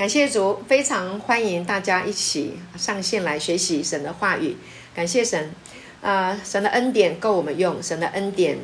感谢主，非常欢迎大家一起上线来学习神的话语。感谢神，啊、呃，神的恩典够我们用，神的恩典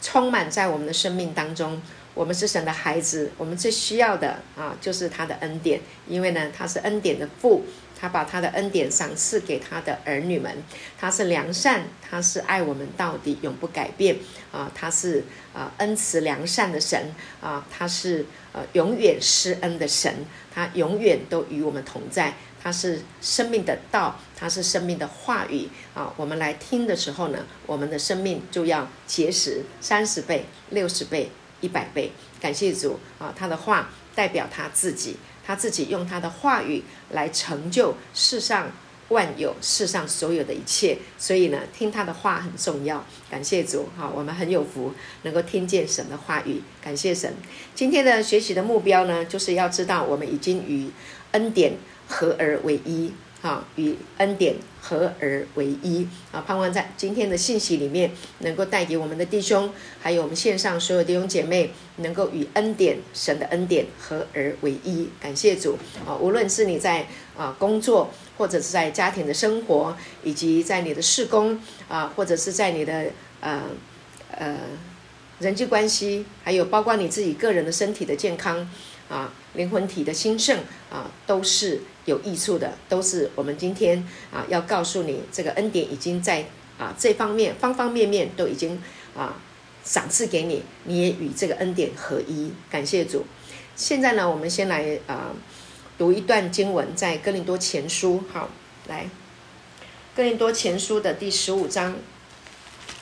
充满在我们的生命当中。我们是神的孩子，我们最需要的啊，就是他的恩典，因为呢，他是恩典的父，他把他的恩典赏赐给他的儿女们。他是良善，他是爱我们到底，永不改变啊，他是啊恩慈良善的神啊，他是呃永远施恩的神，他永远都与我们同在。他是生命的道，他是生命的话语啊。我们来听的时候呢，我们的生命就要结实三十倍、六十倍。一百倍，感谢主啊！他的话代表他自己，他自己用他的话语来成就世上万有、世上所有的一切。所以呢，听他的话很重要。感谢主哈，我们很有福，能够听见神的话语。感谢神。今天的学习的目标呢，就是要知道我们已经与恩典合而为一。啊，与恩典合而为一啊！盼望在今天的信息里面，能够带给我们的弟兄，还有我们线上所有弟兄姐妹，能够与恩典、神的恩典合而为一。感谢主啊！无论是你在啊工作，或者是在家庭的生活，以及在你的事工啊，或者是在你的呃呃人际关系，还有包括你自己个人的身体的健康啊，灵魂体的兴盛啊，都是。有益处的，都是我们今天啊要告诉你，这个恩典已经在啊这方面方方面面都已经啊赏赐给你，你也与这个恩典合一。感谢主。现在呢，我们先来啊读一段经文，在哥林多前书。好，来哥林多前书的第十五章，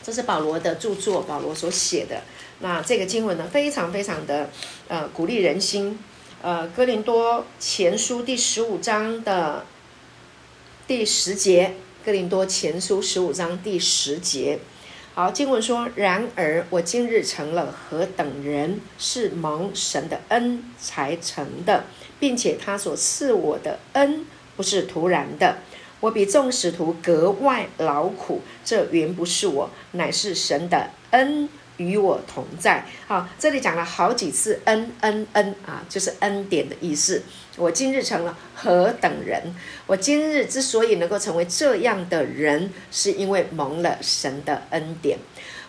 这是保罗的著作，保罗所写的。那这个经文呢，非常非常的呃鼓励人心。呃，哥林多前书第十五章的第十节，哥林多前书十五章第十节。好，经文说：“然而我今日成了何等人，是蒙神的恩才成的，并且他所赐我的恩不是突然的。我比众使徒格外劳苦，这原不是我，乃是神的恩。”与我同在，好，这里讲了好几次恩恩恩啊，就是恩典的意思。我今日成了何等人？我今日之所以能够成为这样的人，是因为蒙了神的恩典。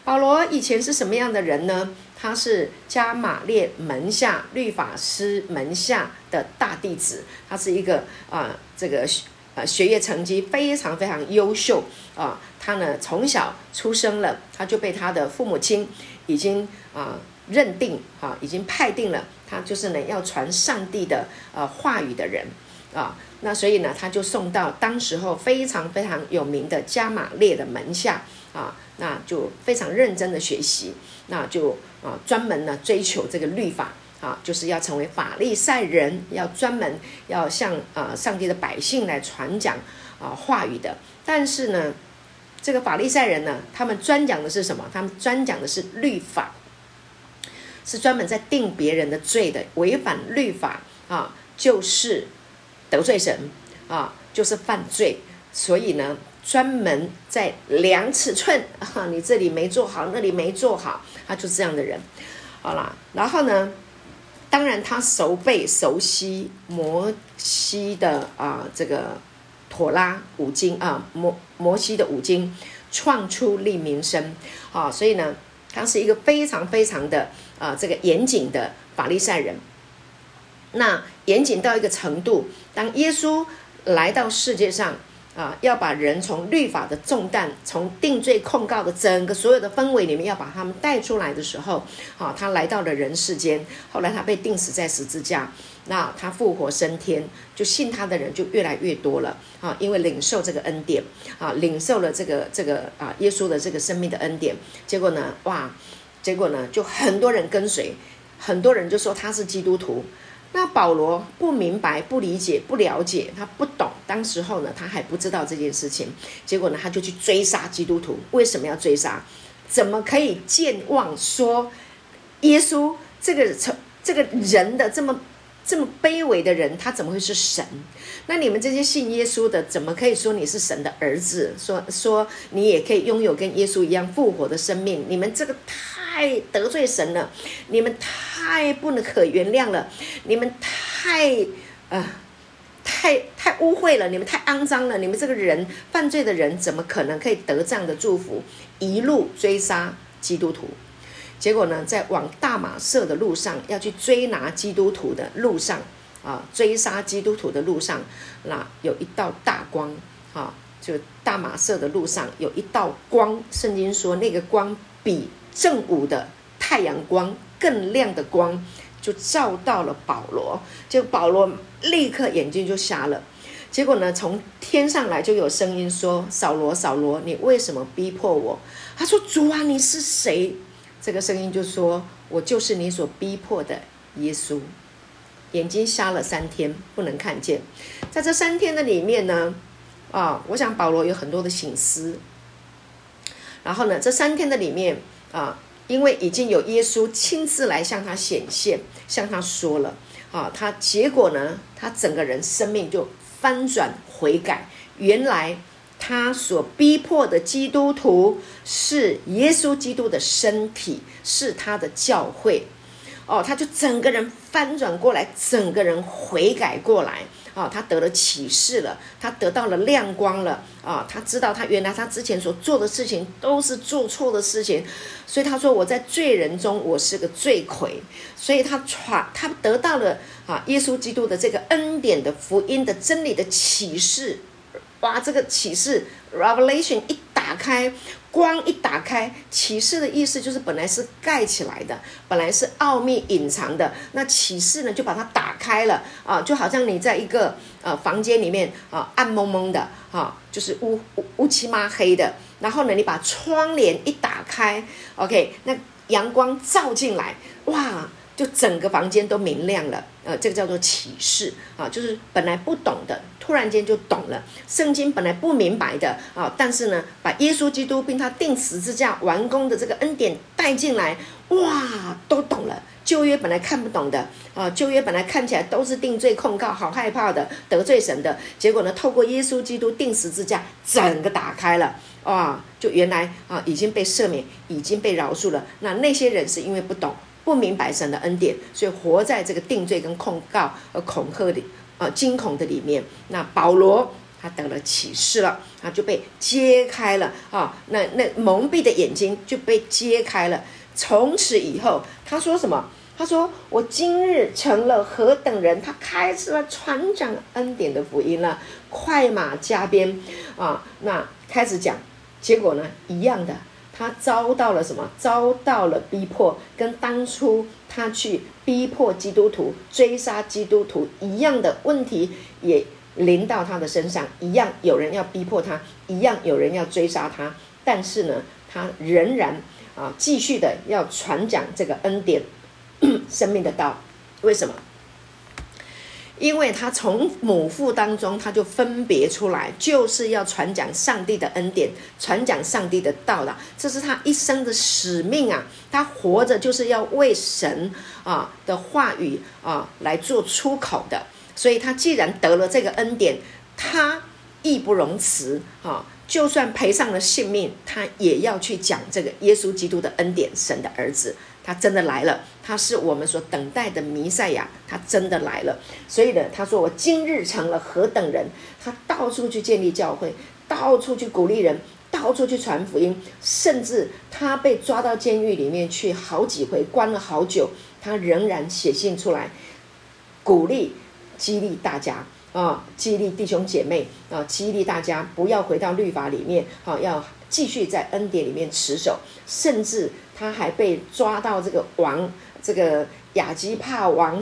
保罗以前是什么样的人呢？他是加马列门下律法师门下的大弟子，他是一个啊、这个。啊，学业成绩非常非常优秀啊！他呢，从小出生了，他就被他的父母亲已经啊认定啊，已经派定了，他就是呢要传上帝的呃话语的人啊。那所以呢，他就送到当时候非常非常有名的加玛列的门下啊，那就非常认真的学习，那就啊专门呢追求这个律法。啊，就是要成为法利赛人，要专门要向啊、呃、上帝的百姓来传讲啊、话语的。但是呢，这个法利赛人呢，他们专讲的是什么？他们专讲的是律法，是专门在定别人的罪的。违反律法啊，就是得罪神啊，就是犯罪。所以呢，专门在量尺寸啊，你这里没做好，那里没做好，他就这样的人。好啦，然后呢？当然，他熟背熟悉摩西的啊、这个妥拉五经啊，摩摩西的五经，创出利民生啊，所以呢，他是一个非常非常的啊，这个严谨的法利赛人。那严谨到一个程度，当耶稣来到世界上。啊，要把人从律法的重担，从定罪控告的整个所有的氛围里面，要把他们带出来的时候，啊，他来到了人世间。后来他被钉死在十字架，那他复活升天，就信他的人就越来越多了啊，因为领受这个恩典啊，领受了这个这个啊耶稣的这个生命的恩典，结果呢，哇，结果呢，就很多人跟随，很多人就说他是基督徒。那保罗不明白、不理解、不了解，他不懂。当时候呢，他还不知道这件事情。结果呢，他就去追杀基督徒。为什么要追杀？怎么可以健忘说耶稣这个成这个人的这么这么卑微的人，他怎么会是神？那你们这些信耶稣的，怎么可以说你是神的儿子？说说你也可以拥有跟耶稣一样复活的生命？你们这个太得罪神了，你们太不能可原谅了，你们太啊、太太污秽了，你们太肮脏了，你们这个人犯罪的人怎么可能可以得这样的祝福？一路追杀基督徒，结果呢，在往大马色的路上要去追拿基督徒的路上啊，追杀基督徒的路上，那有一道大光啊，就大马色的路上有一道光，圣经说那个光比正午的太阳光更亮的光，就照到了保罗，就保罗立刻眼睛就瞎了。结果呢，从天上来就有声音说：“扫罗，扫罗，你为什么逼迫我？”他说：“主啊，你是谁？”这个声音就说：“我就是你所逼迫的耶稣。”眼睛瞎了三天，不能看见。在这三天的里面呢，啊，我想保罗有很多的省思。然后呢，这三天的里面啊，因为已经有耶稣亲自来向他显现，向他说了啊，他结果呢，他整个人生命就。翻转悔改，原来他所逼迫的基督徒是耶稣基督的身体，是他的教会。哦，他就整个人翻转过来，整个人悔改过来。啊，他得了启示了，他得到了亮光了。啊，他知道他原来他之前所做的事情都是做错的事情，所以他说我在罪人中我是个罪魁。所以他传他得到了啊耶稣基督的这个恩典的福音的真理的启示。哇，这个启示 Revelation 一打开。光一打开，启示的意思就是本来是盖起来的，本来是奥秘隐藏的。那启示呢，就把它打开了啊，就好像你在一个呃房间里面啊，暗蒙蒙的啊，就是乌乌乌漆嘛黑的。然后呢，你把窗帘一打开，OK，那阳光照进来，哇！就整个房间都明亮了，呃，这个叫做启示啊，就是本来不懂的，突然间就懂了。圣经本来不明白的啊，但是呢，把耶稣基督并他钉十字架完工的这个恩典带进来，哇，都懂了。旧约本来看不懂的啊，旧约本来看起来都是定罪控告，好害怕的，得罪神的。结果呢，透过耶稣基督钉十字架，整个打开了，哇，就原来啊已经被赦免，已经被饶恕了。那那些人是因为不懂。不明白神的恩典，所以活在这个定罪跟控告和恐吓里，呃，惊恐的里面。那保罗他得了启示了，他就被揭开了啊，那那蒙蔽的眼睛就被揭开了。从此以后，他说什么？他说：“我今日成了何等人？”他开始了传讲恩典的福音了，快马加鞭啊！那开始讲，结果呢，一样的。他遭到了什么？遭到了逼迫，跟当初他去逼迫基督徒、追杀基督徒一样的问题也临到他的身上，一样有人要逼迫他，一样有人要追杀他。但是呢，他仍然啊继续的要传讲这个恩典、生命的道。为什么？因为他从母腹当中，他就分别出来，就是要传讲上帝的恩典，传讲上帝的道了。这是他一生的使命啊！他活着就是要为神啊的话语啊来做出口的。所以，他既然得了这个恩典，他义不容辞啊！就算赔上了性命，他也要去讲这个耶稣基督的恩典，神的儿子。他真的来了，他是我们所等待的弥赛亚，他真的来了。所以呢，他说：“我今日成了何等人？”他到处去建立教会，到处去鼓励人，到处去传福音，甚至他被抓到监狱里面去好几回，关了好久，他仍然写信出来，鼓励、激励大家啊，激励弟兄姐妹啊，激励大家不要回到律法里面啊，要继续在恩典里面持守，甚至。他还被抓到这个王，这个亚基帕王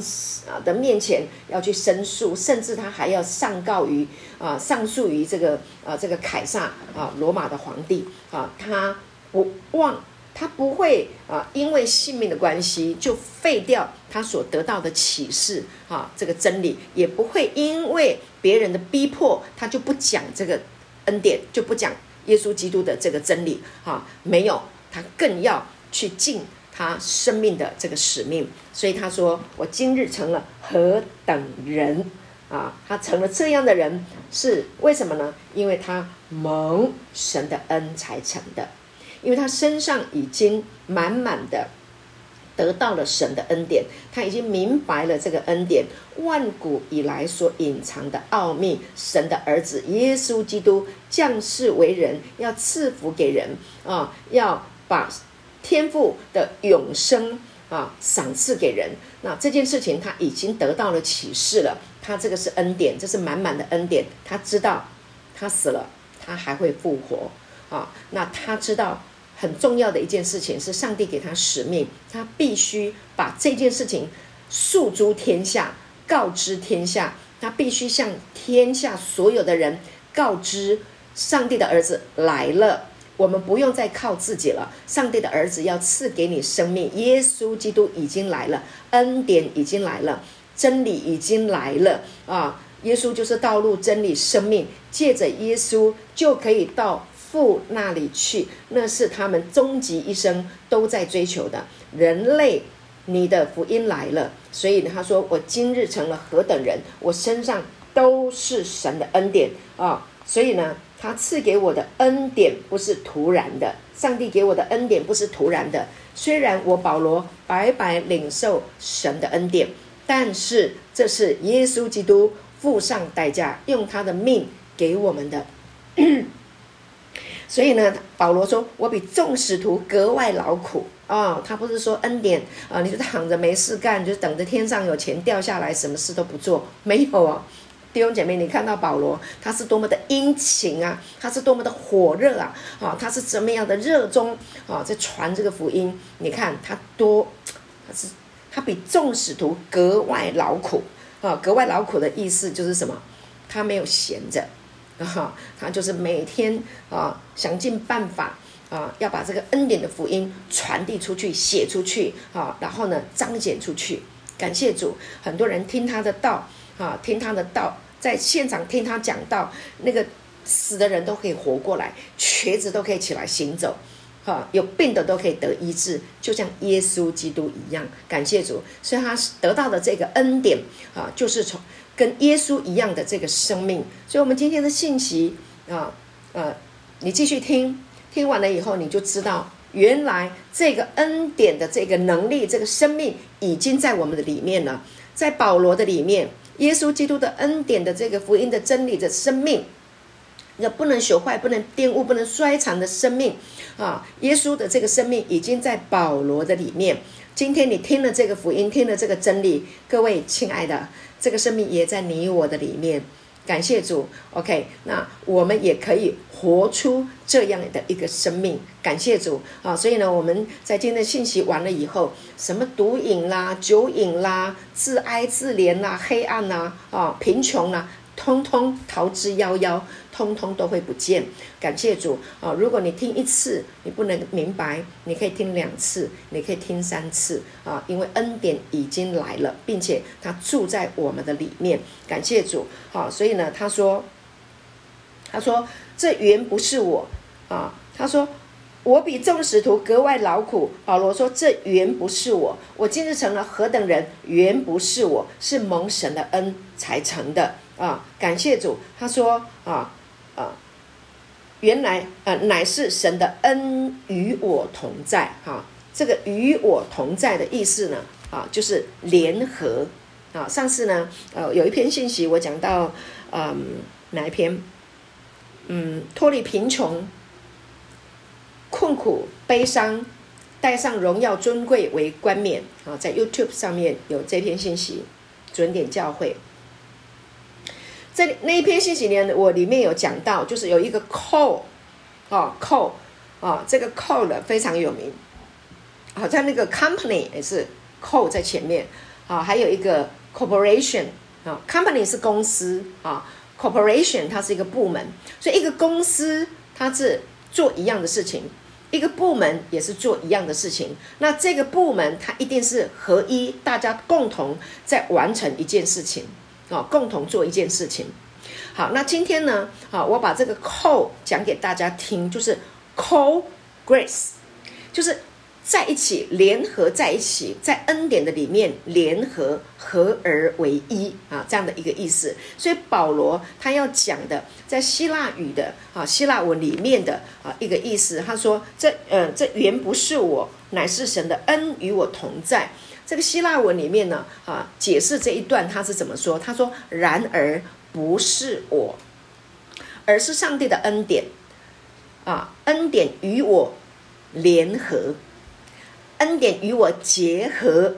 啊的面前要去申诉，甚至他还要上告于啊，上诉于这个啊，这个凯撒啊，罗马的皇帝啊，他不忘，他不会啊，因为性命的关系就废掉他所得到的启示啊，这个真理，也不会因为别人的逼迫，他就不讲这个恩典，就不讲耶稣基督的这个真理啊，没有，他更要。去尽他生命的这个使命，所以他说：“我今日成了何等人啊！他成了这样的人，是为什么呢？因为他蒙神的恩才成的，因为他身上已经满满的得到了神的恩典，他已经明白了这个恩典，万古以来所隐藏的奥秘，神的儿子耶稣基督降世为人，要赐福给人啊，要把天赋的永生啊赏赐给人。那这件事情他已经得到了启示了，他这个是恩典，这是满满的恩典。他知道他死了，他还会复活啊。那他知道。很重要的一件事情是，上帝给他使命，他必须把这件事情诉诸天下，告知天下，他必须向天下所有的人告知，上帝的儿子来了，我们不用再靠自己了，上帝的儿子要赐给你生命，耶稣基督已经来了，恩典已经来了，真理已经来了啊！耶稣就是道路、真理、生命，借着耶稣就可以到。父那里去，那是他们终极一生都在追求的。人类，你的福音来了，所以他说：“我今日成了何等人，我身上都是神的恩典啊、所以呢，他赐给我的恩典不是突然的，上帝给我的恩典不是突然的。虽然我保罗白白领受神的恩典，但是这是耶稣基督付上代价，用他的命给我们的。”所以呢，保罗说：“我比众使徒格外劳苦啊、他不是说恩典啊，你就躺着没事干，就等着天上有钱掉下来，什么事都不做，没有啊！弟兄姐妹，你看到保罗，他是多么的殷勤啊，他是多么的火热啊！啊、他是怎么样的热衷啊、在传这个福音？你看他多，他是他比众使徒格外劳苦啊、格外劳苦的意思就是什么？他没有闲着。”啊，他就是每天啊，想尽办法啊，要把这个恩典的福音传递出去、写出去啊，然后呢，彰显出去。感谢主，很多人听他的道啊，听他的道，在现场听他讲到，那个死的人都可以活过来，瘸子都可以起来行走，哈，有病的都可以得医治，就像耶稣基督一样。感谢主，所以他得到的这个恩典啊，就是从。跟耶稣一样的这个生命，所以，我们今天的信息啊，呃，你继续听，听完了以后，你就知道，原来这个恩典的这个能力，这个生命已经在我们的里面了，在保罗的里面，耶稣基督的恩典的这个福音的真理的生命，那不能朽坏、不能玷污、不能衰残的生命啊，耶稣的这个生命已经在保罗的里面。今天你听了这个福音，听了这个真理，各位亲爱的。这个生命也在你我的里面，感谢主。OK，那我们也可以活出这样的一个生命，感谢主啊！所以呢，我们在今天的信息完了以后，什么毒瘾啦、酒瘾啦、自哀自怜啦、黑暗呐、啊、贫穷啦、通通逃之夭夭，通通都会不见。感谢主啊！如果你听一次你不能明白，你可以听两次，你可以听三次啊！因为恩典已经来了，并且他住在我们的里面。感谢主啊！所以呢，他说，他说这原不是我啊！他说我比众使徒格外劳苦。保罗说这原不是我，我今日成了何等人，原不是我，是蒙神的恩才成的。啊，感谢主！他说啊啊，原来呃乃是神的恩与我同在哈、啊。这个与我同在的意思呢啊，就是联合啊。上次呢呃有一篇信息我讲到嗯哪一篇？嗯，脱离贫穷、困苦、悲伤，带上荣耀尊贵为冠冕啊。在 YouTube 上面有这篇信息，准点教会。在那一篇信息呢，我里面有讲到，就是有一个 call，哦，call，啊，这个 call 非常有名，好像那个 company 也是 call 在前面，啊，还有一个 corporation，啊，company 是公司，啊，corporation 它是一个部门，所以一个公司它是做一样的事情，一个部门也是做一样的事情，那这个部门它一定是合一，大家共同在完成一件事情。啊，共同做一件事情。好，那今天呢，好，我把这个 call 讲给大家听，就是 call grace，就是在一起，联合在一起，在恩典的里面联合，合而为一啊，这样的一个意思。所以保罗他要讲的，在希腊语的啊希腊文里面的啊一个意思，他说这呃这原不是我，乃是神的恩与我同在。这个希腊文里面呢啊解释这一段他是怎么说？他说然而不是我，而是上帝的恩典啊，恩典与我联合。恩典与我结合，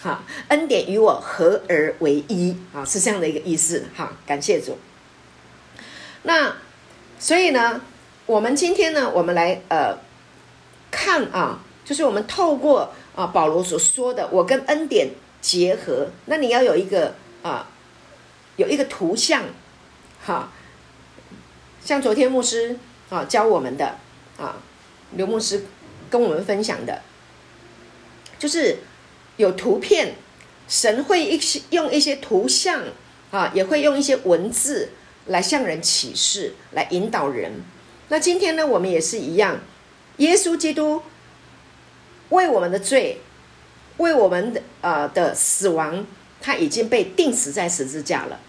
哈，恩典与我合而为一，啊，是这样的一个意思，哈，感谢主。那所以呢，我们今天呢，我们来呃看啊，就是我们透过啊保罗所说的，我跟恩典结合，那你要有一个啊，有一个图像，哈，像昨天牧师啊教我们的啊，刘牧师跟我们分享的。就是有图片，神会一些用一些图像啊，也会用一些文字来向人启示，来引导人。那今天呢，我们也是一样，耶稣基督为我们的罪，为我们的呃的死亡，他已经被钉死在十字架了。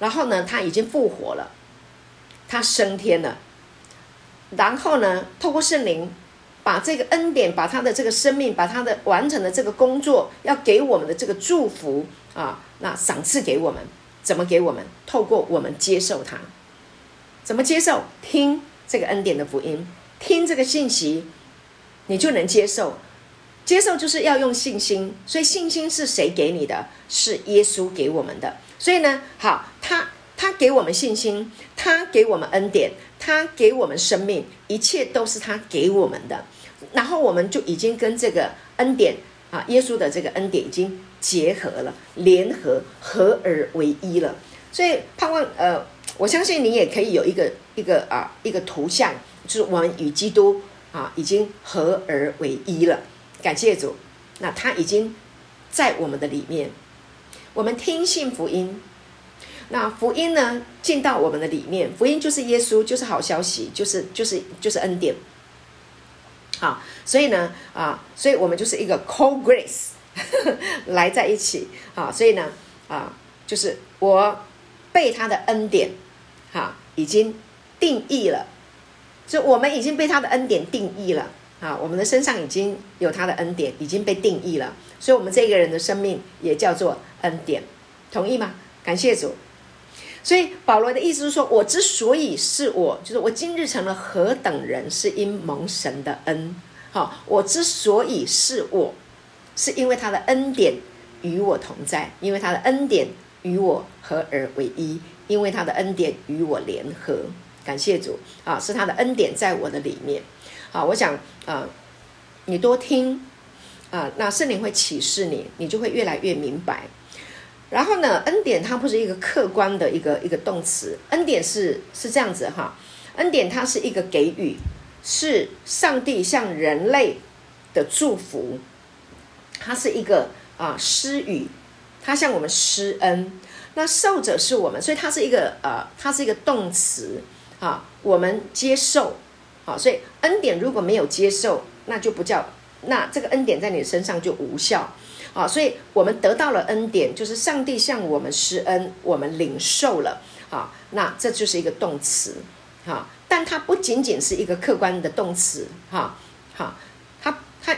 然后呢，他已经复活了，他升天了。然后呢，透过圣灵。把这个恩典，把他的这个生命，把他的完成的这个工作，要给我们的这个祝福啊，那赏赐给我们，怎么给我们？透过我们接受他，怎么接受？听这个恩典的福音，听这个信息，你就能接受。接受就是要用信心，所以信心是谁给你的？是耶稣给我们的。所以呢，好，他他给我们信心，他给我们恩典，他给我们生命，一切都是他给我们的。然后我们就已经跟这个恩典啊，耶稣的这个恩典已经结合了，联合合而为一了。所以盼望呃，我相信你也可以有一个一个啊一个图像，就是我们与基督啊已经合而为一了。感谢主，那他已经在我们的里面，我们听信福音，那福音呢进到我们的里面，福音就是耶稣，就是好消息，就是就是就是恩典。啊，所以呢，啊，所以我们就是一个 co grace 来在一起，啊，所以呢，啊，就是我被他的恩典，哈，已经定义了，就我们已经被他的恩典定义了，啊，我们的身上已经有他的恩典，已经被定义了，所以我们这个人的生命也叫做恩典，同意吗？感谢主。所以保罗的意思是说，我之所以是我，就是我今日成了何等人，是因蒙神的恩。好，我之所以是我，是因为他的恩典与我同在，因为他的恩典与我合而为一，因为他的恩典与我联合。感谢主啊，是他的恩典在我的里面。好，我想啊，你多听啊，那圣灵会启示你，你就会越来越明白。然后呢，恩典它不是一个客观的一个一个动词，恩典是是这样子哈，恩典它是一个给予，是上帝向人类的祝福，它是一个啊施予，它向我们施恩，那受者是我们，所以它是一个呃，它是一个动词啊，我们接受，啊，所以恩典如果没有接受，那就不叫，那这个恩典在你身上就无效。啊，所以我们得到了恩典，就是上帝向我们施恩，我们领受了啊，那这就是一个动词，哈，但它不仅仅是一个客观的动词，哈，好，它它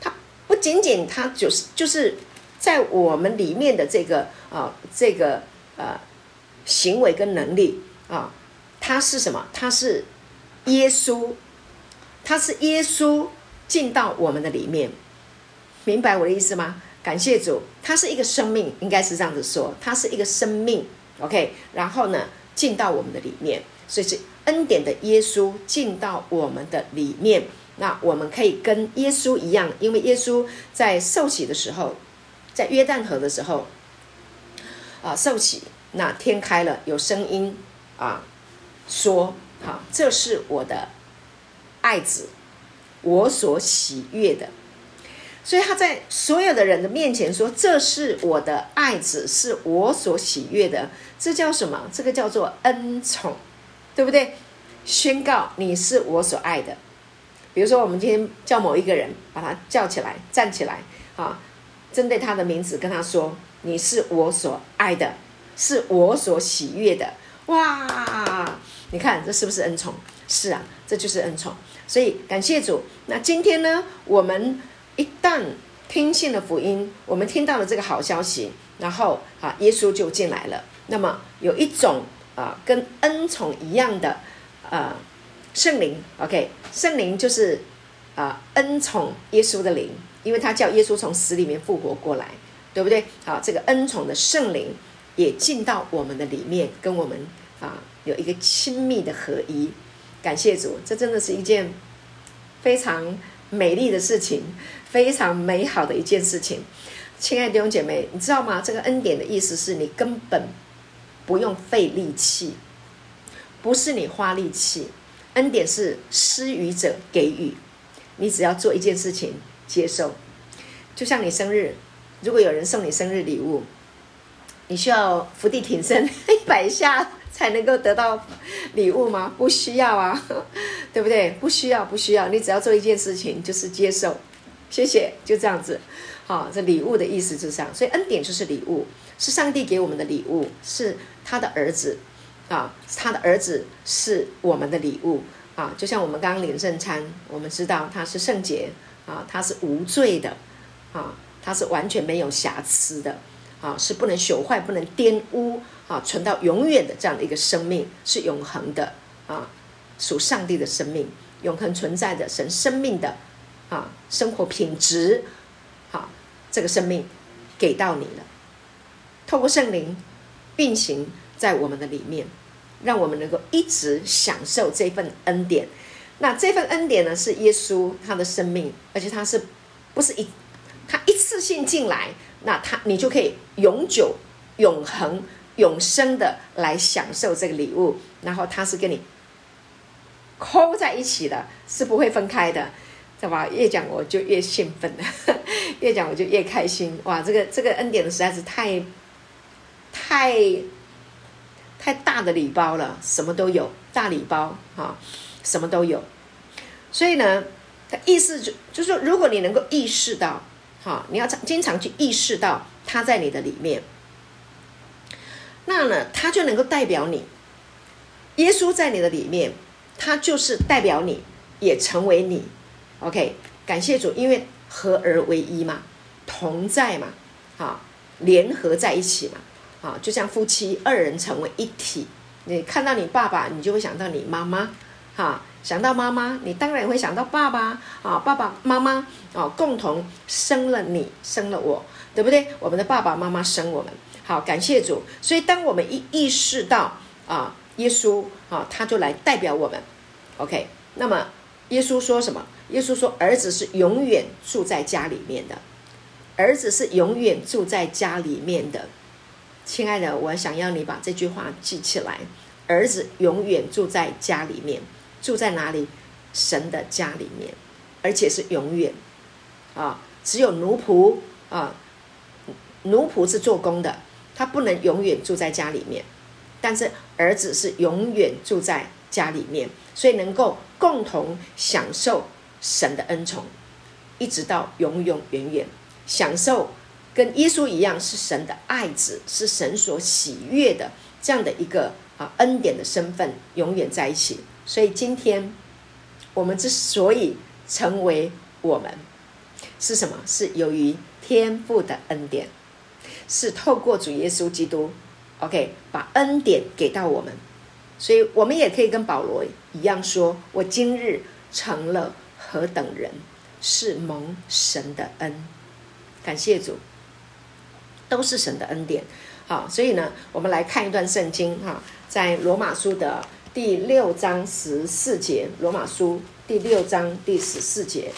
它不仅仅它就是就是在我们里面的这个啊这个呃行为跟能力啊，它是什么？它是耶稣，它是耶稣进到我们的里面，明白我的意思吗？感谢主，它是一个生命，应该是这样子说，它是一个生命，OK。然后呢，进到我们的里面，所以是恩典的耶稣进到我们的里面。那我们可以跟耶稣一样，因为耶稣在受洗的时候，在约旦河的时候，啊，受洗，那天开了，有声音啊，说，好，这是我的爱子，我所喜悦的。所以他在所有的人的面前说：“这是我的爱子，是我所喜悦的。”这叫什么？这个叫做恩宠，对不对？宣告你是我所爱的，比如说，我们今天叫某一个人，把他叫起来，站起来，啊，针对他的名字跟他说：“你是我所爱的，是我所喜悦的。”哇，你看这是不是恩宠？是啊，这就是恩宠。所以感谢主。那今天呢，我们一旦听信了福音，我们听到了这个好消息，然后啊，耶稣就进来了。那么有一种啊，跟恩宠一样的啊。圣灵，OK，圣灵就是啊、恩宠耶稣的灵，因为他叫耶稣从死里面复活过来，对不对？好，这个恩宠的圣灵也进到我们的里面，跟我们啊有一个亲密的合一。感谢主，这真的是一件非常美丽的事情，非常美好的一件事情。亲爱的弟姐妹，你知道吗？这个恩典的意思是你根本不用费力气，不是你花力气。恩典是施予者给予，你只要做一件事情，接受。就像你生日，如果有人送你生日礼物，你需要伏地挺身 一百下才能够得到礼物吗？不需要啊，对不对？不需要，不需要。你只要做一件事情，就是接受。谢谢，就这样子。好，这礼物的意思就是这样。所以恩典就是礼物，是上帝给我们的礼物，是他的儿子。啊，他的儿子是我们的礼物啊，就像我们刚刚领圣餐，我们知道他是圣洁啊，他是无罪的啊，他是完全没有瑕疵的啊，是不能朽坏、不能玷污啊，存到永远的这样的一个生命，是永恒的啊，属上帝的生命，永恒存在的神生命的啊，生活品质，好、啊，这个生命给到你了，透过圣灵并行。在我们的里面，让我们能够一直享受这份恩典。那这份恩典呢，是耶稣他的生命，而且他是不是一他一次性进来，那他你就可以永久、永恒、永生的来享受这个礼物。然后他是跟你扣在一起的，是不会分开的，对吧？越讲我就越兴奋，越讲我就越开心。哇，这个这个恩典实在是太太。太大的礼包了，什么都有，大礼包啊，什么都有。所以呢，他意思就就是说，如果你能够意识到，哈，你要常经常去意识到他在你的里面，那呢，他就能够代表你。耶稣在你的里面，他就是代表你，也成为你。OK，感谢主，因为合而为一嘛，同在嘛，啊，联合在一起嘛。啊，就像夫妻二人成为一体，你看到你爸爸，你就会想到你妈妈，哈，想到妈妈，你当然也会想到爸爸，啊，爸爸妈妈啊，共同生了你，生了我，对不对？我们的爸爸妈妈生我们，好，感谢主。所以当我们一意识到啊，耶稣啊，他就来代表我们，OK。那么耶稣说什么？耶稣说，儿子是永远住在家里面的，儿子是永远住在家里面的。亲爱的，我想要你把这句话记起来。儿子永远住在家里面，住在哪里？神的家里面，而且是永远。啊，只有奴仆啊，奴仆是做工的，他不能永远住在家里面。但是儿子是永远住在家里面，所以能够共同享受神的恩宠，一直到永永远远享受。跟耶稣一样是神的爱子，是神所喜悦的这样的一个啊恩典的身份，永远在一起。所以今天我们之所以成为我们，是什么？是由于天父的恩典，是透过主耶稣基督，OK，把恩典给到我们。所以我们也可以跟保罗一样说：“我今日成了何等人，是蒙神的恩。”感谢主。都是神的恩典，好，所以呢，我们来看一段圣经哈，在罗马书的第六章十四节，罗马书第六章第十四节，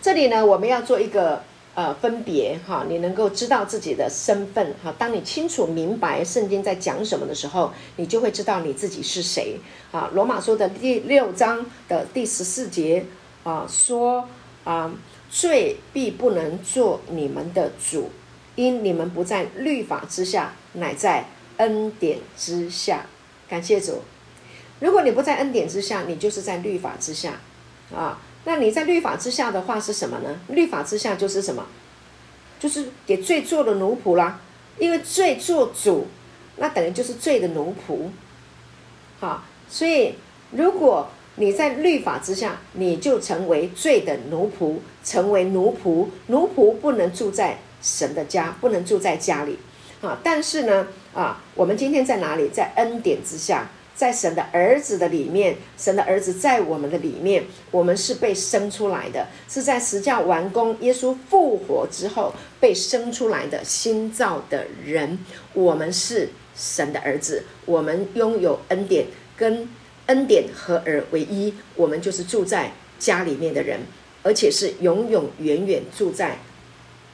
这里呢，我们要做一个呃分别哈，你能够知道自己的身份哈，当你清楚明白圣经在讲什么的时候，你就会知道你自己是谁啊。罗马书的第六章的第十四节啊，说啊。罪必不能做你们的主，因你们不在律法之下，乃在恩典之下。感谢主，如果你不在恩典之下，你就是在律法之下啊。那你在律法之下的话是什么呢？律法之下就是什么？就是给罪做的奴仆啦。因为罪做主，那等于就是罪的奴仆。好，所以如果你在律法之下，你就成为罪的奴仆，成为奴仆。奴仆不能住在神的家，不能住在家里。啊，但是呢，啊，我们今天在哪里？在恩典之下。在神的儿子的里面，神的儿子在我们的里面，我们是被生出来的，是在十架完工、耶稣复活之后被生出来的新造的人。我们是神的儿子，我们拥有恩典，跟恩典合而为一，我们就是住在家里面的人，而且是永永远远住在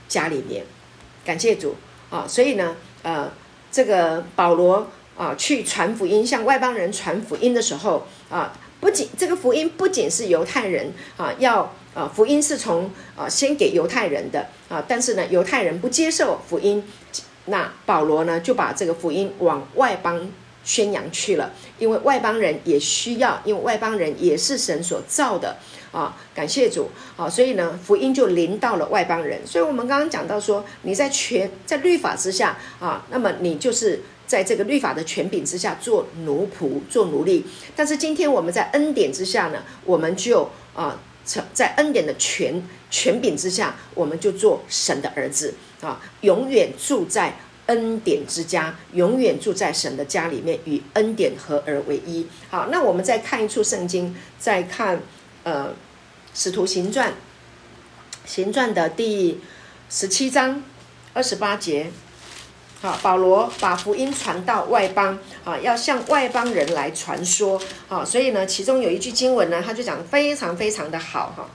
家里面。感谢主啊！所以呢，呃，这个保罗。啊，去传福音，向外邦人传福音的时候啊，不仅这个福音不仅是犹太人啊，要啊福音是从啊先给犹太人的啊，但是呢，犹太人不接受福音，那保罗呢就把这个福音往外邦宣扬去了，因为外邦人也需要，因为外邦人也是神所造的啊，感谢主啊，所以呢，福音就临到了外邦人。所以我们刚刚讲到说，你在权在律法之下啊，那么你就是。在这个律法的权柄之下做奴仆、做奴隶，但是今天我们在恩典之下呢，我们就啊，在恩典的权权柄之下，我们就做神的儿子啊，永远住在恩典之家，永远住在神的家里面，与恩典合而为一。好，那我们再看一处圣经，再看呃《使徒行传》行传的第十七章二十八节。好，保罗把福音传到外邦，啊，要向外邦人来传说，啊，所以呢，其中有一句经文呢，他就讲得非常非常的好，哈。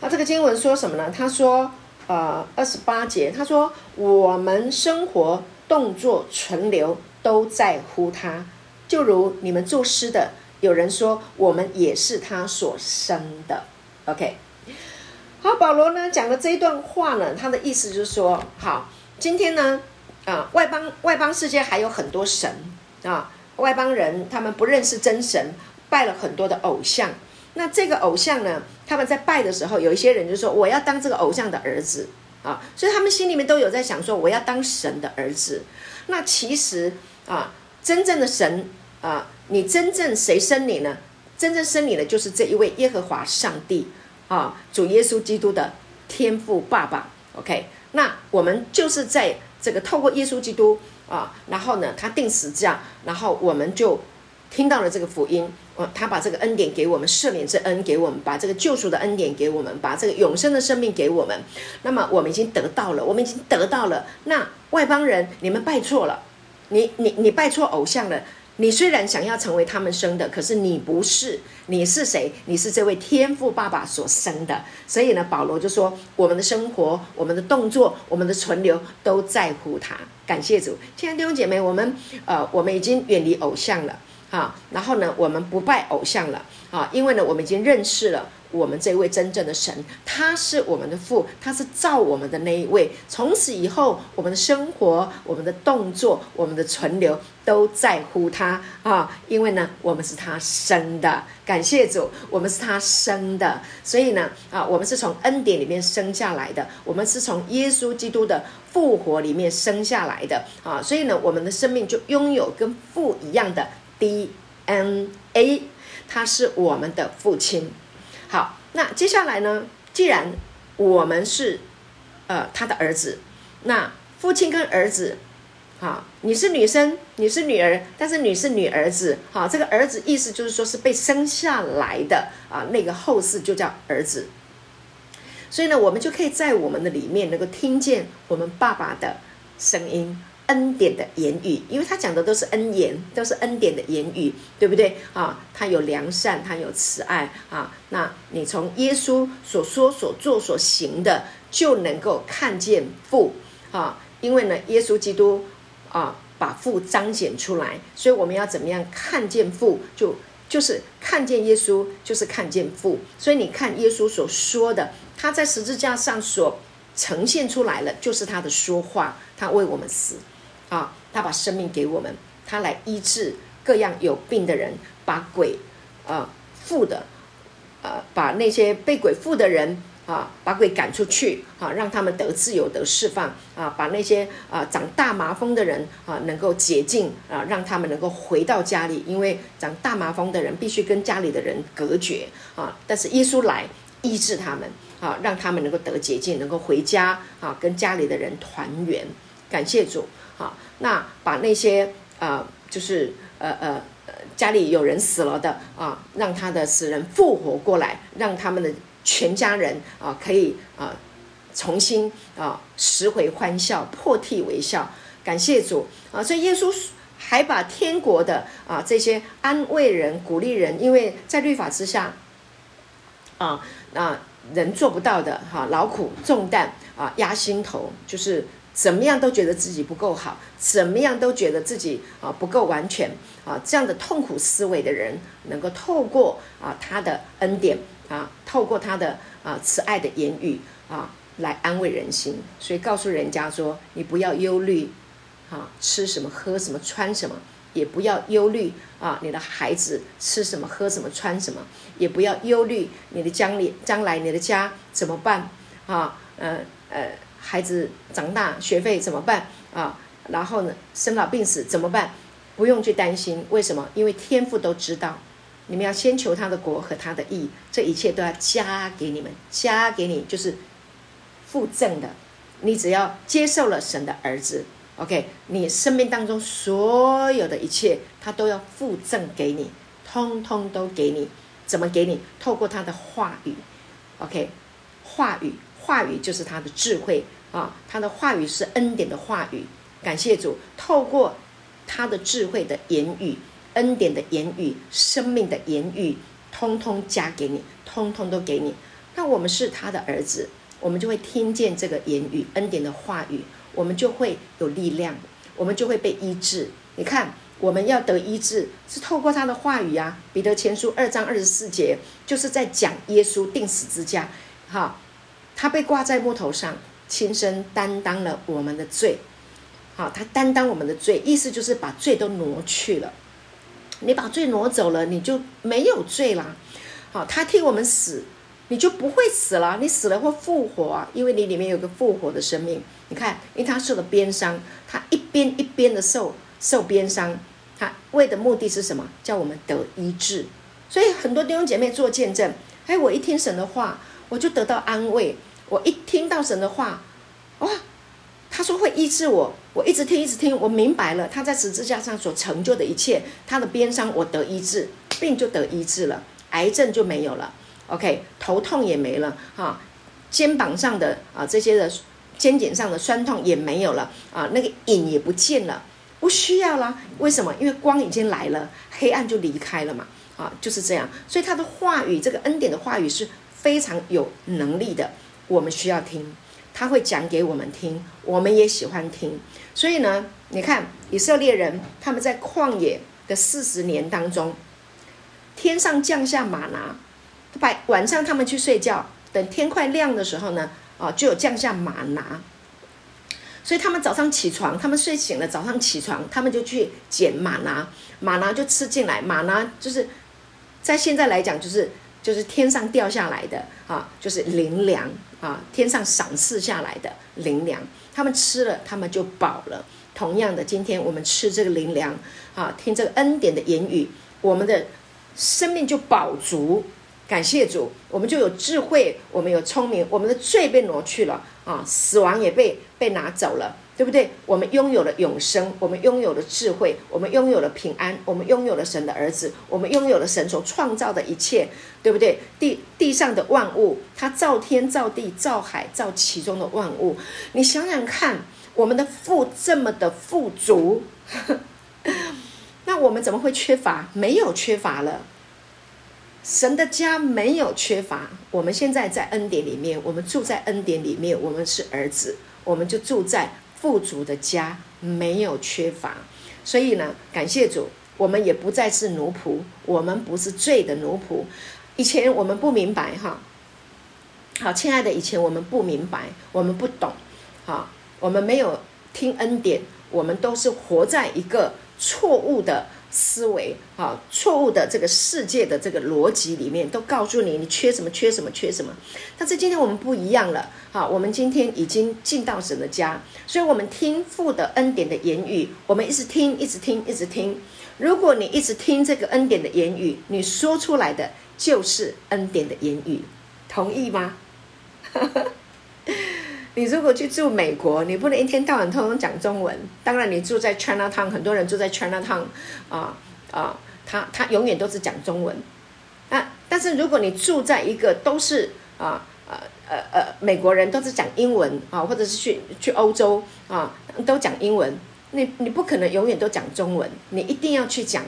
那这个经文说什么呢？他说，呃，二十八节，他说，我们生活、动作、存留都在乎他，就如你们作诗的，有人说，我们也是他所生的。OK，好，保罗呢讲的这一段话呢，他的意思就是说，好。今天呢，啊，外邦外邦世界还有很多神啊，外邦人他们不认识真神，拜了很多的偶像。那这个偶像呢，他们在拜的时候，有一些人就说我要当这个偶像的儿子啊，所以他们心里面都有在想说我要当神的儿子。那其实啊，真正的神啊，你真正谁生你呢？真正生你的就是这一位耶和华上帝啊，主耶稣基督的天父爸爸。OK。那我们就是在这个透过耶稣基督啊，然后呢，他定死这样，然后我们就听到了这个福音，呃，他把这个恩典给我们，赦免之恩给我们，把这个救赎的恩典给我们，把这个永生的生命给我们。那么我们已经得到了，我们已经得到了。那外邦人，你们拜错了，你你你拜错偶像了。你虽然想要成为他们生的，可是你不是。你是谁？你是这位天赋爸爸所生的。所以呢，保罗就说：我们的生活、我们的动作、我们的存留，都在乎他。感谢主，亲爱的弟兄姐妹，我们呃，我们已经远离偶像了啊。然后呢，我们不拜偶像了啊，因为呢，我们已经认识了。我们这位真正的神，他是我们的父，他是造我们的那一位。从此以后，我们的生活、我们的动作、我们的存留，都在乎他啊！因为呢，我们是他生的，感谢主，我们是他生的。所以呢，啊，我们是从恩典里面生下来的，我们是从耶稣基督的复活里面生下来的啊！所以呢，我们的生命就拥有跟父一样的 DNA，他是我们的父亲。好，那接下来呢？既然我们是，呃，他的儿子，那父亲跟儿子，好，你是女生，你是女儿，但是你是女儿子，好，这个儿子意思就是说是被生下来的啊，那个后世就叫儿子。所以呢，我们就可以在我们的里面能够听见我们爸爸的声音。恩典的言语，因为他讲的都是恩言，都是恩典的言语，对不对啊？他有良善，他有慈爱啊。那你从耶稣所说、所做、所行的，就能够看见父啊。因为呢，耶稣基督啊，把父彰显出来，所以我们要怎么样看见父？就就是看见耶稣，就是看见父。所以你看耶稣所说的，他在十字架上所呈现出来了，就是他的说话，他为我们死。啊，他把生命给我们，他来医治各样有病的人，把鬼啊附的，呃，把那些被鬼附的人。啊，把鬼赶出去，啊，让他们得自由、得释放，啊，把那些啊长大麻风的人啊能够解禁，啊，让他们能够回到家里，因为长大麻风的人必须跟家里的人隔绝，啊，但是耶稣来医治他们，啊，让他们能够得洁净，能够回家，啊，跟家里的人团圆，感谢主，啊，那把那些啊，就是呃呃家里有人死了的啊，让他的死人复活过来，让他们的。全家人啊，可以啊，重新啊，拾回欢笑，破涕为笑，感谢主啊！所以耶稣还把天国的啊这些安慰人、鼓励人，因为在律法之下啊，那人做不到的哈，劳苦重担啊压心头，就是怎么样都觉得自己不够好，怎么样都觉得自己啊不够完全啊，这样的痛苦思维的人，能够透过啊他的恩典。啊，透过他的啊慈爱的言语啊，来安慰人心，所以告诉人家说，你不要忧虑，啊，吃什么喝什么穿什么，也不要忧虑啊，你的孩子吃什么喝什么穿什么，也不要忧虑你的将来将来你的家怎么办啊？呃呃，孩子长大学费怎么办啊？然后呢，生老病死怎么办？不用去担心，为什么？因为天父都知道。你们要先求他的国和他的义，这一切都要加给你们，加给你就是附赠的。你只要接受了神的儿子，OK，你生命当中所有的一切，他都要附赠给你，通通都给你。怎么给你？透过他的话语，OK，话语，话语就是他的智慧啊，他的话语是恩典的话语。感谢主，透过他的智慧的言语。恩典的言语，生命的言语，通通加给你，通通都给你。那我们是他的儿子，我们就会听见这个言语，恩典的话语，我们就会有力量，我们就会被医治。你看，我们要得医治，是透过他的话语啊。彼得前书二章二十四节，就是在讲耶稣定死之家，哈，他被挂在木头上，亲身担当了我们的罪，好，他担当我们的罪，意思就是把罪都挪去了。你把罪挪走了，你就没有罪了。好，他替我们死，你就不会死了。你死了会复活啊，因为你里面有个复活的生命。你看，因为他受了鞭伤，他一边一边的受受鞭伤，他为的目的是什么？叫我们得医治。所以很多弟兄姐妹做见证，哎，我一听神的话，我就得到安慰。我一听到神的话，哇！他说会医治我，我一直听，一直听，我明白了他在十字架上所成就的一切，他的鞭伤我得医治，病就得医治了，癌症就没有了，OK，头痛也没了，哈，肩膀上的啊这些的肩颈上的酸痛也没有了，啊，那个影也不见了，不需要了，为什么？因为光已经来了，黑暗就离开了嘛，啊，就是这样，所以他的话语，这个恩典的话语是非常有能力的，我们需要听。他会讲给我们听，我们也喜欢听。所以呢，你看以色列人他们在旷野的四十年当中，天上降下马拿，白晚上他们去睡觉，等天快亮的时候呢，啊，就有降下马拿。所以他们早上起床，他们睡醒了，早上起床，他们就去捡马拿，马拿就吃进来，马拿就是在现在来讲就是。就是天上掉下来的啊，就是灵粮啊，天上赏赐下来的灵粮，他们吃了，他们就饱了。同样的，今天我们吃这个灵粮啊，听这个恩典的言语，我们的生命就饱足。感谢主，我们就有智慧，我们有聪明，我们的罪被挪去了啊，死亡也被被拿走了。对不对？我们拥有了永生，我们拥有了智慧，我们拥有了平安，我们拥有了神的儿子，我们拥有了神所创造的一切，对不对？地地上的万物，他造天造地造海造其中的万物，你想想看，我们的富这么的富足，那我们怎么会缺乏？没有缺乏了，神的家没有缺乏。我们现在在恩典里面，我们住在恩典里面，我们是儿子，我们就住在。富足的家没有缺乏，所以呢，感谢主，我们也不再是奴仆，我们不是罪的奴仆。以前我们不明白哈，好，亲爱的，以前我们不明白，我们不懂，好，我们没有听恩典，我们都是活在一个错误的思维啊，错误的这个世界的这个逻辑里面，都告诉你你缺什么，缺什么，缺什么。但是今天我们不一样了，啊，我们今天已经进到神的家，所以我们听父的恩典的言语，我们一直听，一直听，一直听。如果你一直听这个恩典的言语，你说出来的就是恩典的言语，同意吗？你如果去住美国，你不能一天到晚通通讲中文。当然，你住在 Chinatown，很多人住在 Chinatown，啊啊，他他永远都是讲中文。啊，但是如果你住在一个都是啊呃呃呃美国人都是讲英文啊，或者是去去欧洲啊都讲英文，你你不可能永远都讲中文，你一定要去讲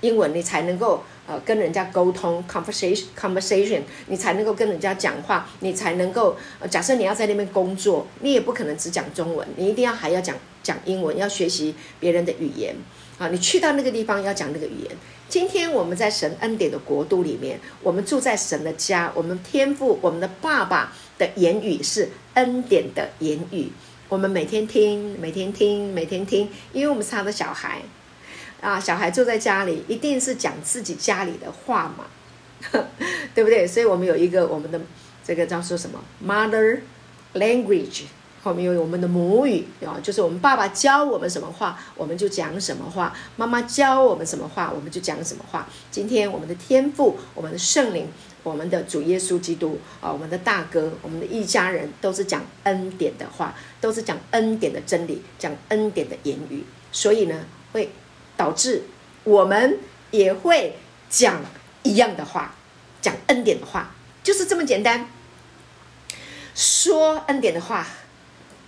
英文，你才能够。呃，跟人家沟通，conversation，conversation，你才能够跟人家讲话，你才能够。假设你要在那边工作，你也不可能只讲中文，你一定要还要讲讲英文，要学习别人的语言。啊，你去到那个地方要讲那个语言。今天我们在神恩典的国度里面，我们住在神的家，我们天父，我们的爸爸的言语是恩典的言语，我们每天听，每天听，每天听，因为我们是他的小孩。啊，小孩坐在家里，一定是讲自己家里的话嘛，对不对？所以我们有一个我们的这个叫做什么 mother language，后面有我们的母语啊，就是我们爸爸教我们什么话，我们就讲什么话；妈妈教我们什么话，我们就讲什么话。今天我们的天父、我们的圣灵、我们的主耶稣基督啊，我们的大哥、我们的一家人，都是讲恩典的话，都是讲恩典的真理，讲恩典的言语。所以呢，会。导致我们也会讲一样的话，讲恩典的话，就是这么简单。说恩典的话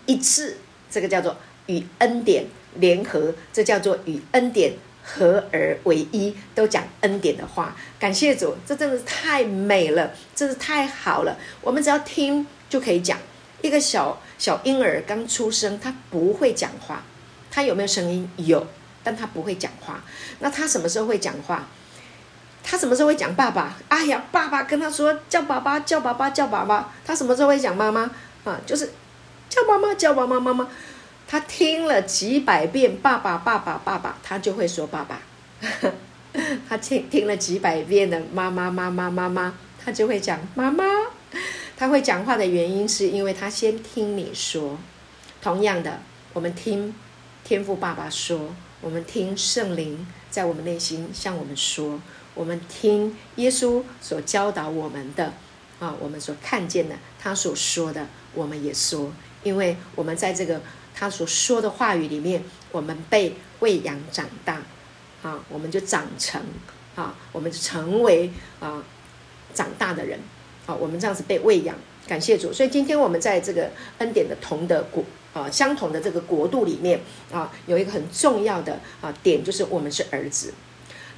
一致，这个叫做与恩典联合，这叫做与恩典合而为一，都讲恩典的话。感谢主，这真的是太美了，真是太好了。我们只要听就可以讲。一个小小婴儿刚出生，他不会讲话，他有没有声音？有。但他不会讲话，那他什么时候会讲话？他什么时候会讲爸爸？哎呀，爸爸跟他说叫爸爸，叫爸爸，叫爸爸。他什么时候会讲妈妈？啊，就是叫妈妈，叫妈妈，妈妈。他听了几百遍爸爸，爸爸，爸爸，他就会说爸爸。他听听了几百遍的妈妈，妈妈，妈妈，他就会讲妈妈。他会讲话的原因是因为他先听你说。同样的，我们听天父爸爸说。我们听圣灵在我们内心向我们说，我们听耶稣所教导我们的，啊，我们所看见的，他所说的，我们也说，因为我们在这个他所说的话语里面，我们被喂养长大，啊，我们就长成，啊，我们就成为啊长大的人，啊，我们这样子被喂养，感谢主。所以今天我们在这个恩典的同德国。啊，相同的这个国度里面啊，有一个很重要的啊点，就是我们是儿子。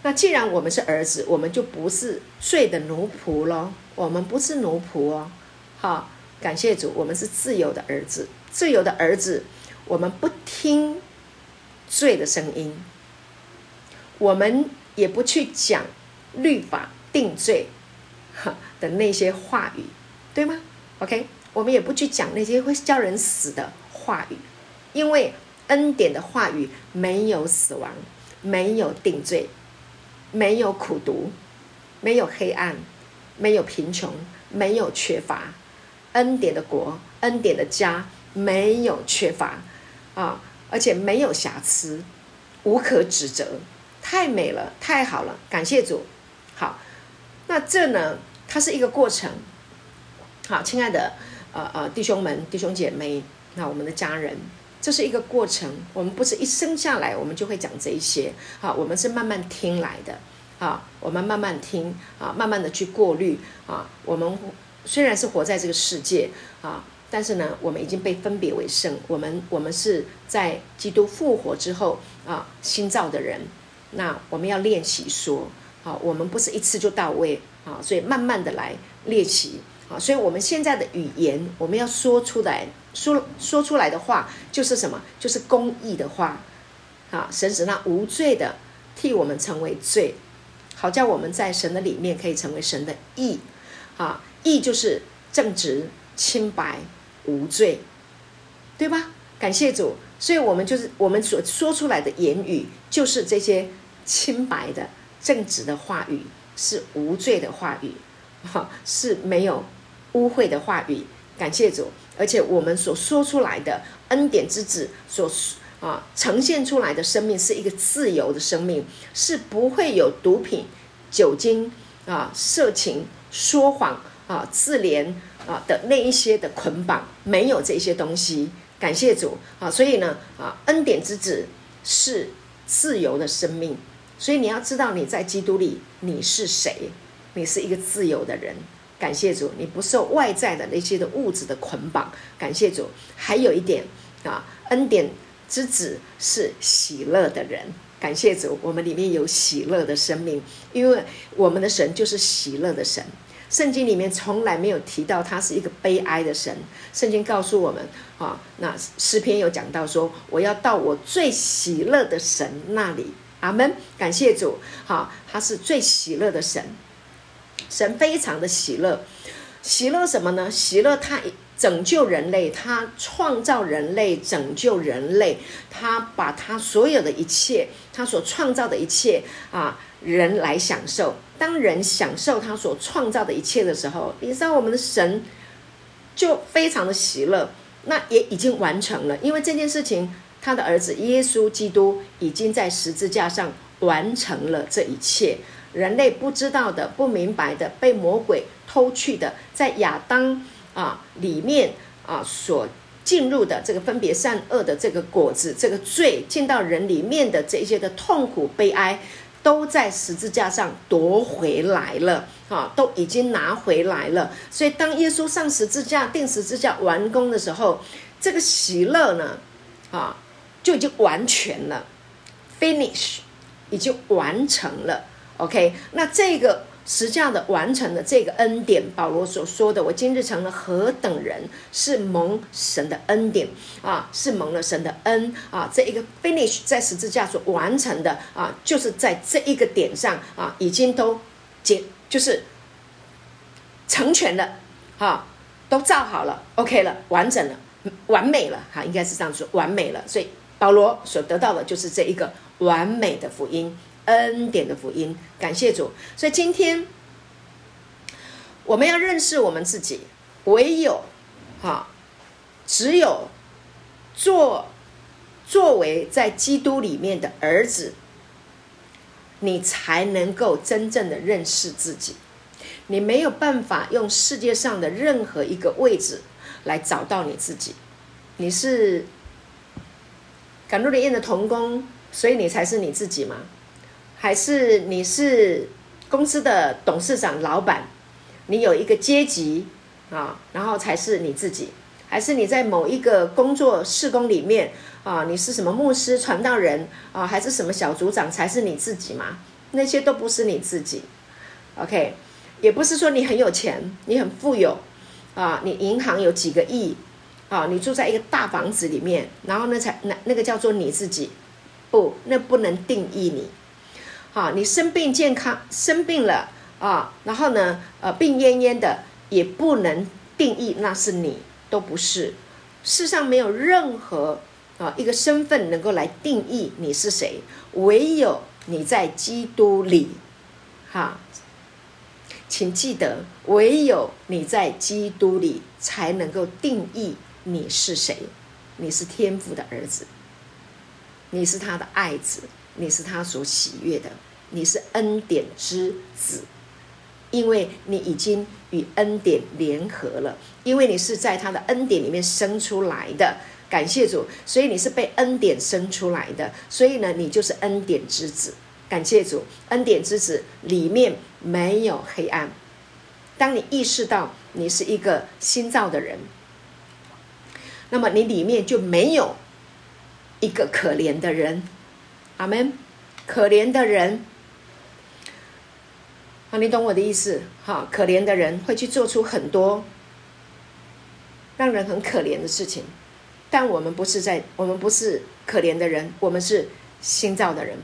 那既然我们是儿子，我们就不是罪的奴仆咯。我们不是奴仆哦。好，感谢主，我们是自由的儿子。自由的儿子，我们不听罪的声音，我们也不去讲律法定罪的那些话语，对吗？OK，我们也不去讲那些会叫人死的。话语，因为恩典的话语没有死亡，没有定罪，没有苦毒，没有黑暗，没有贫穷，没有缺乏。恩典的国，恩典的家没有缺乏啊，而且没有瑕疵，无可指责，太美了，太好了，感谢主。好，那这呢，它是一个过程。好，亲爱的呃呃弟兄们、弟兄姐妹。那我们的家人，这是一个过程。我们不是一生下来我们就会讲这一些，啊，我们是慢慢听来的，啊，我们慢慢听，啊，慢慢的去过滤，啊，我们虽然是活在这个世界，啊，但是呢，我们已经被分别为圣。我们我们是在基督复活之后，啊，新造的人。那我们要练习说，啊，我们不是一次就到位，啊，所以慢慢的来练习。啊，所以我们现在的语言，我们要说出来，说说出来的话，就是什么？就是公义的话。啊，神使那无罪的替我们成为罪，好叫我们在神的里面可以成为神的义。啊，义就是正直、清白、无罪，对吧？感谢主。所以我们就是我们所说出来的言语，就是这些清白的、正直的话语，是无罪的话语，哈，是没有污秽的话语。感谢主，而且我们所说出来的恩典之子所啊呈现出来的生命，是一个自由的生命，是不会有毒品、酒精啊、色情、说谎啊、自怜啊的那一些的捆绑，没有这些东西。感谢主啊！所以呢啊，恩典之子是自由的生命，所以你要知道你在基督里你是谁，你是一个自由的人。感谢主，你不受外在的那些的物质的捆绑。感谢主，还有一点啊，恩典之子是喜乐的人。感谢主，我们里面有喜乐的生命，因为我们的神就是喜乐的神。圣经里面从来没有提到他是一个悲哀的神。圣经告诉我们，啊，那诗篇有讲到说，我要到我最喜乐的神那里。阿门。感谢主，好，他是最喜乐的神，神非常的喜乐。喜乐什么呢？喜乐他拯救人类，他创造人类，拯救人类，他把他所有的一切，他所创造的一切啊，人来享受。当人享受他所创造的一切的时候，你知道我们的神就非常的喜乐，那也已经完成了，因为这件事情，他的儿子耶稣基督已经在十字架上完成了这一切。人类不知道的、不明白的、被魔鬼偷去的，在亚当啊里面啊所进入的这个分别善恶的这个果子，这个罪进到人里面的这些的痛苦、悲哀。都在十字架上夺回来了，啊，都已经拿回来了。所以，当耶稣上十字架、钉十字架完工的时候，这个喜乐呢，啊，就已经完全了，finish，已经完成了。OK，那这个。实际上的完成的这个恩典，保罗所说的：“我今日成了何等人，是蒙神的恩典啊，是蒙了神的恩啊。这一个 finish 在十字架所完成的啊，就是在这一个点上啊，已经都结，就是成全了，啊，都造好了，OK 了，完整了，完美了，哈，应该是这样说，完美了。所以保罗所得到的就是这一个完美的福音。”恩典的福音，感谢主。所以今天我们要认识我们自己，唯有哈，只有做作为在基督里面的儿子，你才能够真正的认识自己。你没有办法用世界上的任何一个位置来找到你自己。你是赶路的燕的童工，所以你才是你自己吗？还是你是公司的董事长、老板，你有一个阶级啊，然后才是你自己？还是你在某一个工作事工里面啊，你是什么牧师、传道人啊，还是什么小组长才是你自己吗？那些都不是你自己。OK，也不是说你很有钱，你很富有啊，你银行有几个亿啊，你住在一个大房子里面，然后那才那那个叫做你自己？不，那不能定义你。好，你生病健康生病了啊，然后呢，呃，病恹恹的也不能定义那是你，都不是。世上没有任何啊一个身份能够来定义你是谁，唯有你在基督里。哈，请记得，唯有你在基督里才能够定义你是谁。你是天父的儿子，你是他的爱子。你是他所喜悦的，你是恩典之子，因为你已经与恩典联合了，因为你是在他的恩典里面生出来的，感谢主，所以你是被恩典生出来的，所以呢，你就是恩典之子，感谢主，恩典之子里面没有黑暗。当你意识到你是一个新造的人，那么你里面就没有一个可怜的人。阿门，可怜的人，啊，你懂我的意思？哈，可怜的人会去做出很多让人很可怜的事情，但我们不是在，我们不是可怜的人，我们是新造的人。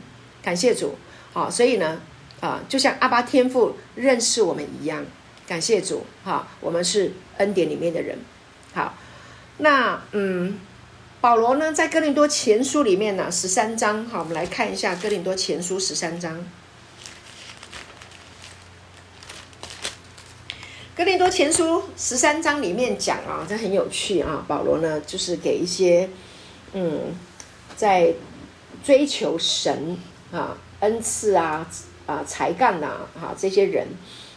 感谢主，啊，所以呢，啊，就像阿巴天父认识我们一样，感谢主，哈，我们是恩典里面的人。好，那嗯，保罗呢，在哥林多前书里面呢，十三章，好，我们来看一下哥林多前书十三章。哥林多前书十三章里面讲啊，这很有趣啊。保罗呢，就是给一些嗯，在追求神啊恩赐啊啊才干呐哈这些人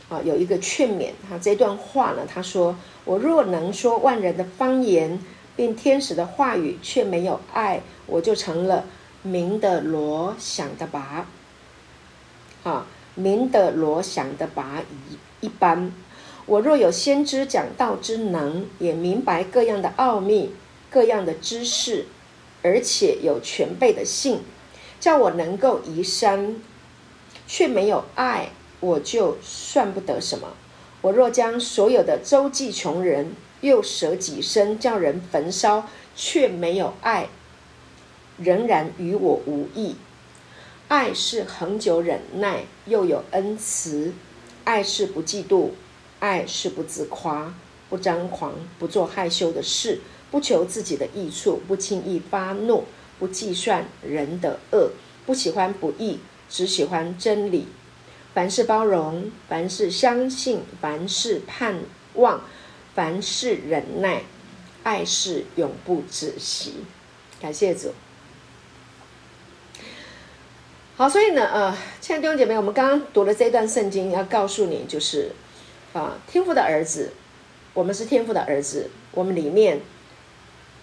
啊，有一个劝勉哈。这段话呢，他说：“我若能说万人的方言。”并天使的话语却没有爱，我就成了鸣的锣响的拔，啊，鸣的锣响的拔一一般。我若有先知讲道之能，也明白各样的奥秘、各样的知识，而且有全备的信，叫我能够移山，却没有爱，我就算不得什么。我若将所有的周济穷人。又舍己身叫人焚烧，却没有爱，仍然与我无异。爱是恒久忍耐，又有恩慈；爱是不嫉妒，爱是不自夸，不张狂，不做害羞的事，不求自己的益处，不轻易发怒，不计算人的恶，不喜欢不义，只喜欢真理。凡事包容，凡事相信，凡事盼望。凡事忍耐，爱是永不止息。感谢主。好，所以呢，呃，亲爱的弟兄姐妹，我们刚刚读了这段圣经，要告诉你，就是啊，天父的儿子，我们是天父的儿子，我们里面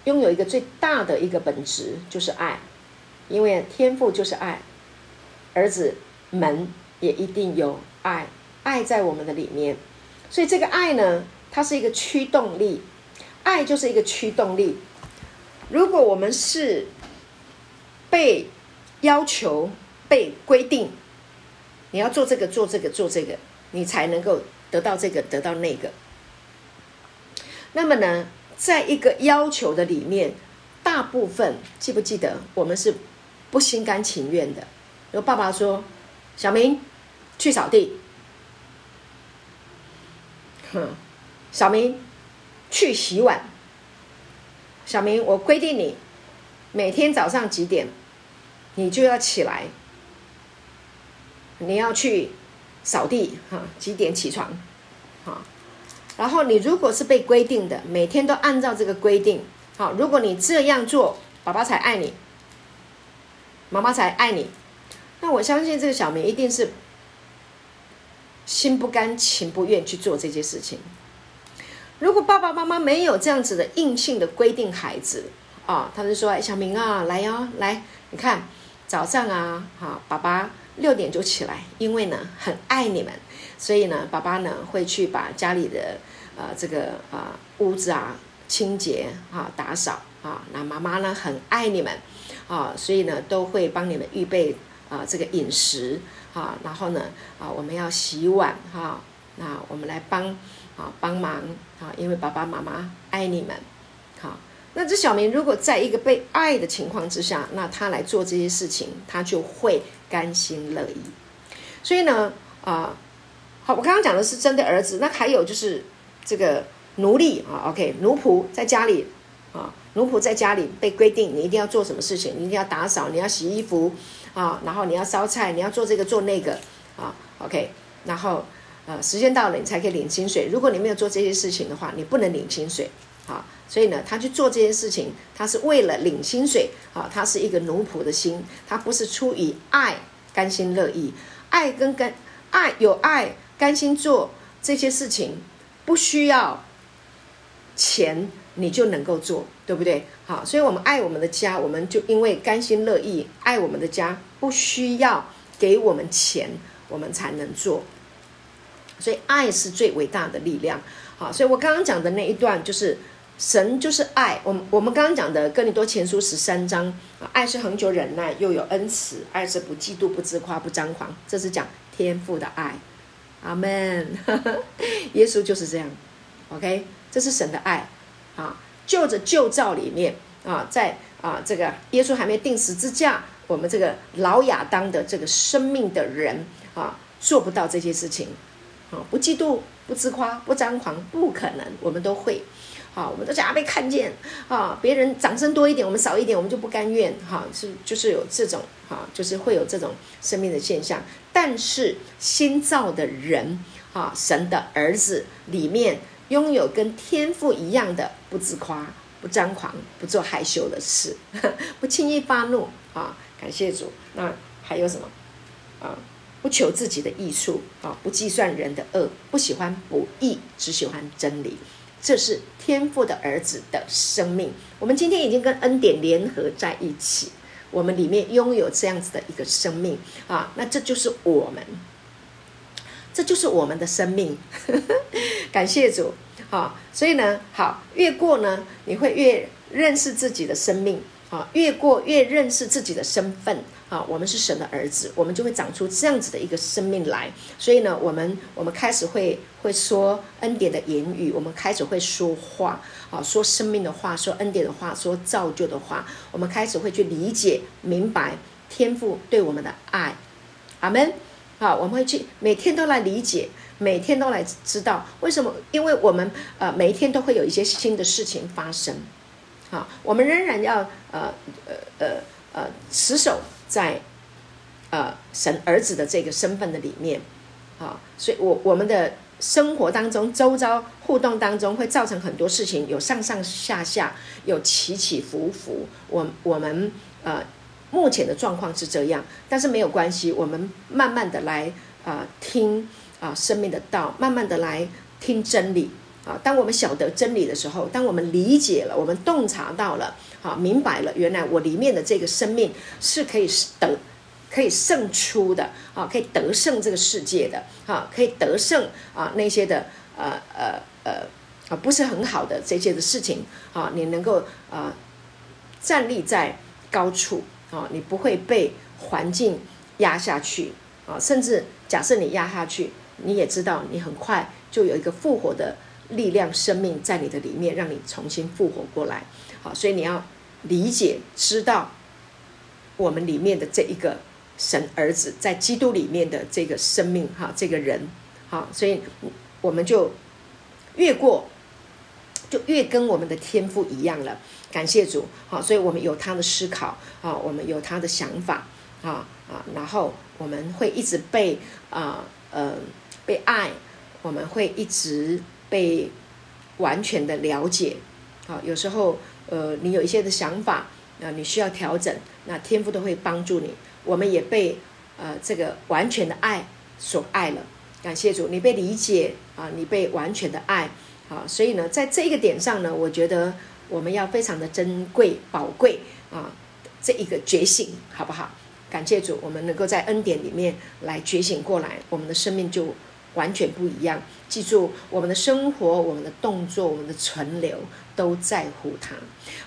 拥有一个最大的一个本质，就是爱，因为天父就是爱，儿子们也一定有爱，爱在我们的里面，所以这个爱呢。它是一个驱动力，爱就是一个驱动力。如果我们是被要求、被规定，你要做这个、做这个、做这个，你才能够得到这个、得到那个。那么呢，在一个要求的里面，大部分记不记得，我们是不心甘情愿的。有爸爸说：“小明，去扫地。”哼。小明，去洗碗。小明，我规定你每天早上几点，你就要起来，你要去扫地哈？几点起床？哈，然后你如果是被规定的，每天都按照这个规定，好，如果你这样做，爸爸才爱你，妈妈才爱你。那我相信这个小明一定是心不甘情不愿去做这些事情。如果爸爸妈妈没有这样子的硬性的规定，孩子啊，他就说：“哎，小明啊，来哟、哦，来，你看早上啊，哈，爸爸六点就起来，因为呢很爱你们，所以呢，爸爸呢会去把家里的呃这个啊、屋子啊清洁啊打扫啊，那妈妈呢很爱你们啊，所以呢都会帮你们预备啊这个饮食啊，然后呢啊我们要洗碗哈，那我们来帮。”啊，帮忙啊！因为爸爸妈妈爱你们，好。那这小明如果在一个被爱的情况之下，那他来做这些事情，他就会甘心乐意。所以呢，啊，好，我刚刚讲的是针对儿子，那还有就是这个奴隶啊，OK，奴仆在家里啊，奴仆在家里被规定你一定要做什么事情，你一定要打扫，你要洗衣服啊，然后你要烧菜，你要做这个做那个啊，OK，然后。啊，时间到了，你才可以领薪水。如果你没有做这些事情的话，你不能领薪水。啊，所以呢，他去做这些事情，他是为了领薪水。啊，他是一个奴仆的心，他不是出于爱，甘心乐意。爱跟甘爱有爱，甘心做这些事情，不需要钱，你就能够做，对不对？好，所以我们爱我们的家，我们就因为甘心乐意爱我们的家，不需要给我们钱，我们才能做。所以爱是最伟大的力量，好，所以我刚刚讲的那一段就是神就是爱。我们我们刚刚讲的哥林多前书十三章，爱是恒久忍耐，又有恩慈；爱是不嫉妒、不自夸、不张狂。这是讲天父的爱，阿门。耶稣就是这样，OK，这是神的爱啊。就着旧造里面啊，在啊这个耶稣还没定十字架，我们这个老亚当的这个生命的人啊，做不到这些事情。啊不嫉妒，不自夸，不张狂，不可能，我们都会，好，我们都想要被看见啊，别人掌声多一点，我们少一点，我们就不甘愿哈，是就是有这种哈，就是会有这种生命的现象。但是新造的人啊，神的儿子里面拥有跟天父一样的不自夸、不张狂、不做害羞的事，不轻易发怒啊。感谢主。那还有什么啊？不求自己的益处啊，不计算人的恶，不喜欢不义，只喜欢真理。这是天父的儿子的生命。我们今天已经跟恩典联合在一起，我们里面拥有这样子的一个生命啊，那这就是我们，这就是我们的生命。感谢主啊！所以呢，好，越过呢，你会越认识自己的生命啊，越过越认识自己的身份。啊，我们是神的儿子，我们就会长出这样子的一个生命来。所以呢，我们我们开始会会说恩典的言语，我们开始会说话，啊，说生命的话，说恩典的话，说造就的话。我们开始会去理解、明白天父对我们的爱。阿门。好，我们会去每天都来理解，每天都来知道为什么？因为我们呃每一天都会有一些新的事情发生。好，我们仍然要呃呃呃呃持守。在，呃，神儿子的这个身份的里面，啊，所以我我们的生活当中，周遭互动当中，会造成很多事情，有上上下下，有起起伏伏。我我们呃，目前的状况是这样，但是没有关系，我们慢慢的来啊、听啊、生命的道，慢慢的来听真理啊。当我们晓得真理的时候，当我们理解了，我们洞察到了。啊，明白了，原来我里面的这个生命是可以得，可以胜出的啊，可以得胜这个世界的啊，可以得胜啊那些的呃呃呃啊不是很好的这些的事情啊，你能够啊站立在高处啊，你不会被环境压下去啊，甚至假设你压下去，你也知道你很快就有一个复活的力量生命在你的里面，让你重新复活过来。好，所以你要。理解、知道我们里面的这一个神儿子在基督里面的这个生命，哈，这个人，好，所以我们就越过，就越跟我们的天赋一样了。感谢主，好，所以我们有他的思考，啊，我们有他的想法，啊啊，然后我们会一直被啊呃被爱，我们会一直被完全的了解，好，有时候。呃，你有一些的想法，啊，你需要调整，那天父都会帮助你。我们也被呃这个完全的爱所爱了，感谢主，你被理解啊，你被完全的爱，啊，所以呢，在这一个点上呢，我觉得我们要非常的珍贵宝贵啊，这一个觉醒，好不好？感谢主，我们能够在恩典里面来觉醒过来，我们的生命就完全不一样。记住，我们的生活、我们的动作、我们的存留。都在乎他，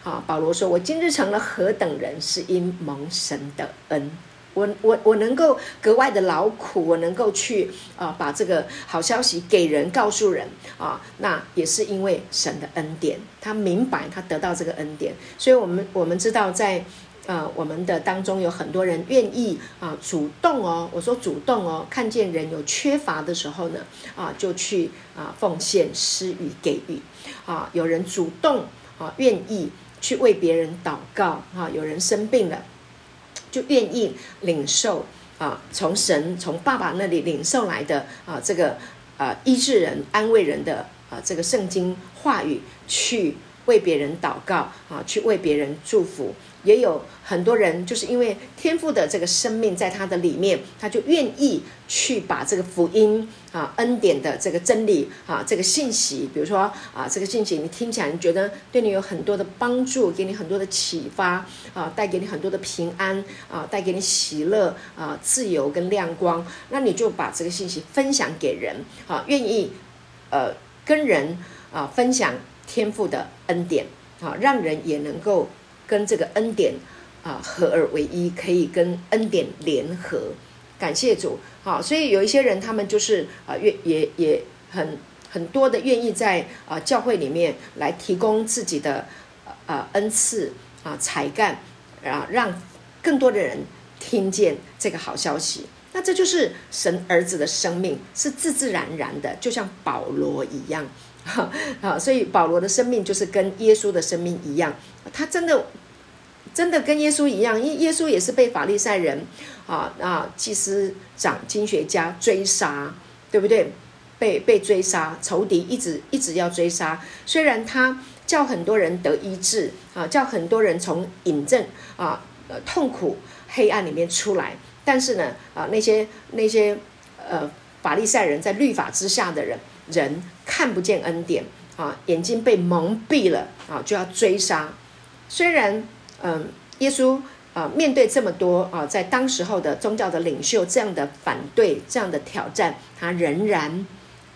啊，保罗说：“我今日成了何等人，是因蒙神的恩。我我我能够格外的劳苦，我能够去啊、把这个好消息给人，告诉人啊，那也是因为神的恩典。他明白，他得到这个恩典，所以我们我们知道在。”啊、呃，我们的当中有很多人愿意啊，主动哦，我说主动哦，看见人有缺乏的时候呢，啊，就去啊奉献、施予、给予，啊，有人主动啊，愿意去为别人祷告，啊，有人生病了，就愿意领受啊，从神、从爸爸那里领受来的啊，这个啊医治人、安慰人的啊这个圣经话语，去为别人祷告，啊，去为别人祝福。也有很多人，就是因为天赋的这个生命在他的里面，他就愿意去把这个福音啊、恩典的这个真理啊、这个信息，比如说啊，这个信息你听起来你觉得对你有很多的帮助，给你很多的启发啊，带给你很多的平安啊，带给你喜乐啊、自由跟亮光，那你就把这个信息分享给人啊，愿意呃跟人啊分享天赋的恩典啊，让人也能够。跟这个恩典啊合而为一，可以跟恩典联合，感谢主。好，所以有一些人，他们就是啊愿也也很很多的愿意在啊教会里面来提供自己的啊恩赐啊才干啊，让更多的人听见这个好消息。那这就是神儿子的生命，是自自然然的，就像保罗一样。啊，所以保罗的生命就是跟耶稣的生命一样，他真的真的跟耶稣一样，因耶稣也是被法利赛人啊啊祭司长、经学家追杀，对不对？被被追杀，仇敌一直一直要追杀。虽然他叫很多人得医治啊，叫很多人从隐症啊、呃痛苦黑暗里面出来，但是呢啊那些那些呃法利赛人在律法之下的人，人看不见恩典啊，眼睛被蒙蔽了啊，就要追杀。虽然嗯、耶稣啊面对这么多啊在当时候的宗教的领袖这样的反对这样的挑战，他仍然。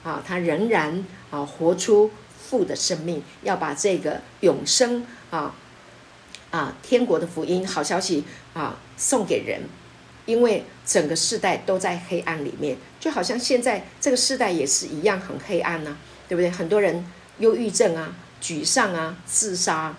啊，他仍然啊活出父的生命，要把这个永生啊啊天国的福音好消息啊送给人，因为整个世代都在黑暗里面，就好像现在这个世代也是一样很黑暗呐、啊，对不对？很多人忧郁症啊、沮丧啊、自杀，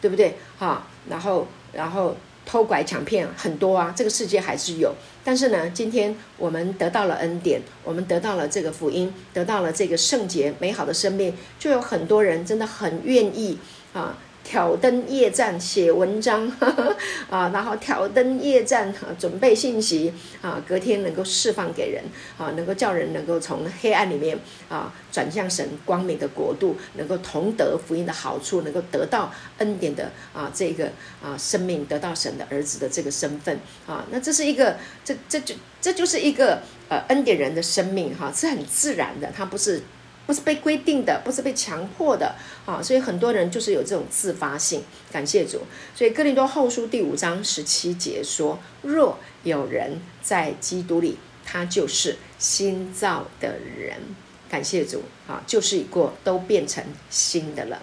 对不对？哈，然后然后。偷拐抢骗很多啊，这个世界还是有。但是呢，今天我们得到了恩典，我们得到了这个福音，得到了这个圣洁美好的生命，就有很多人真的很愿意啊。挑灯夜战写文章呵呵 啊，然后挑灯夜战啊，准备信息啊，隔天能够释放给人啊，能够叫人能够从黑暗里面啊转向神光明的国度，能够同得福音的好处，能够得到恩典的啊这个啊生命，得到神的儿子的这个身份啊，那这是一个这这就这就是一个呃恩典人的生命哈，是很自然的，他不是。不是被规定的，不是被强迫的啊，所以很多人就是有这种自发性。感谢主，所以哥林多后书第五章十七节说：“若有人在基督里，他就是新造的人。”感谢主啊，旧事已过，都变成新的了。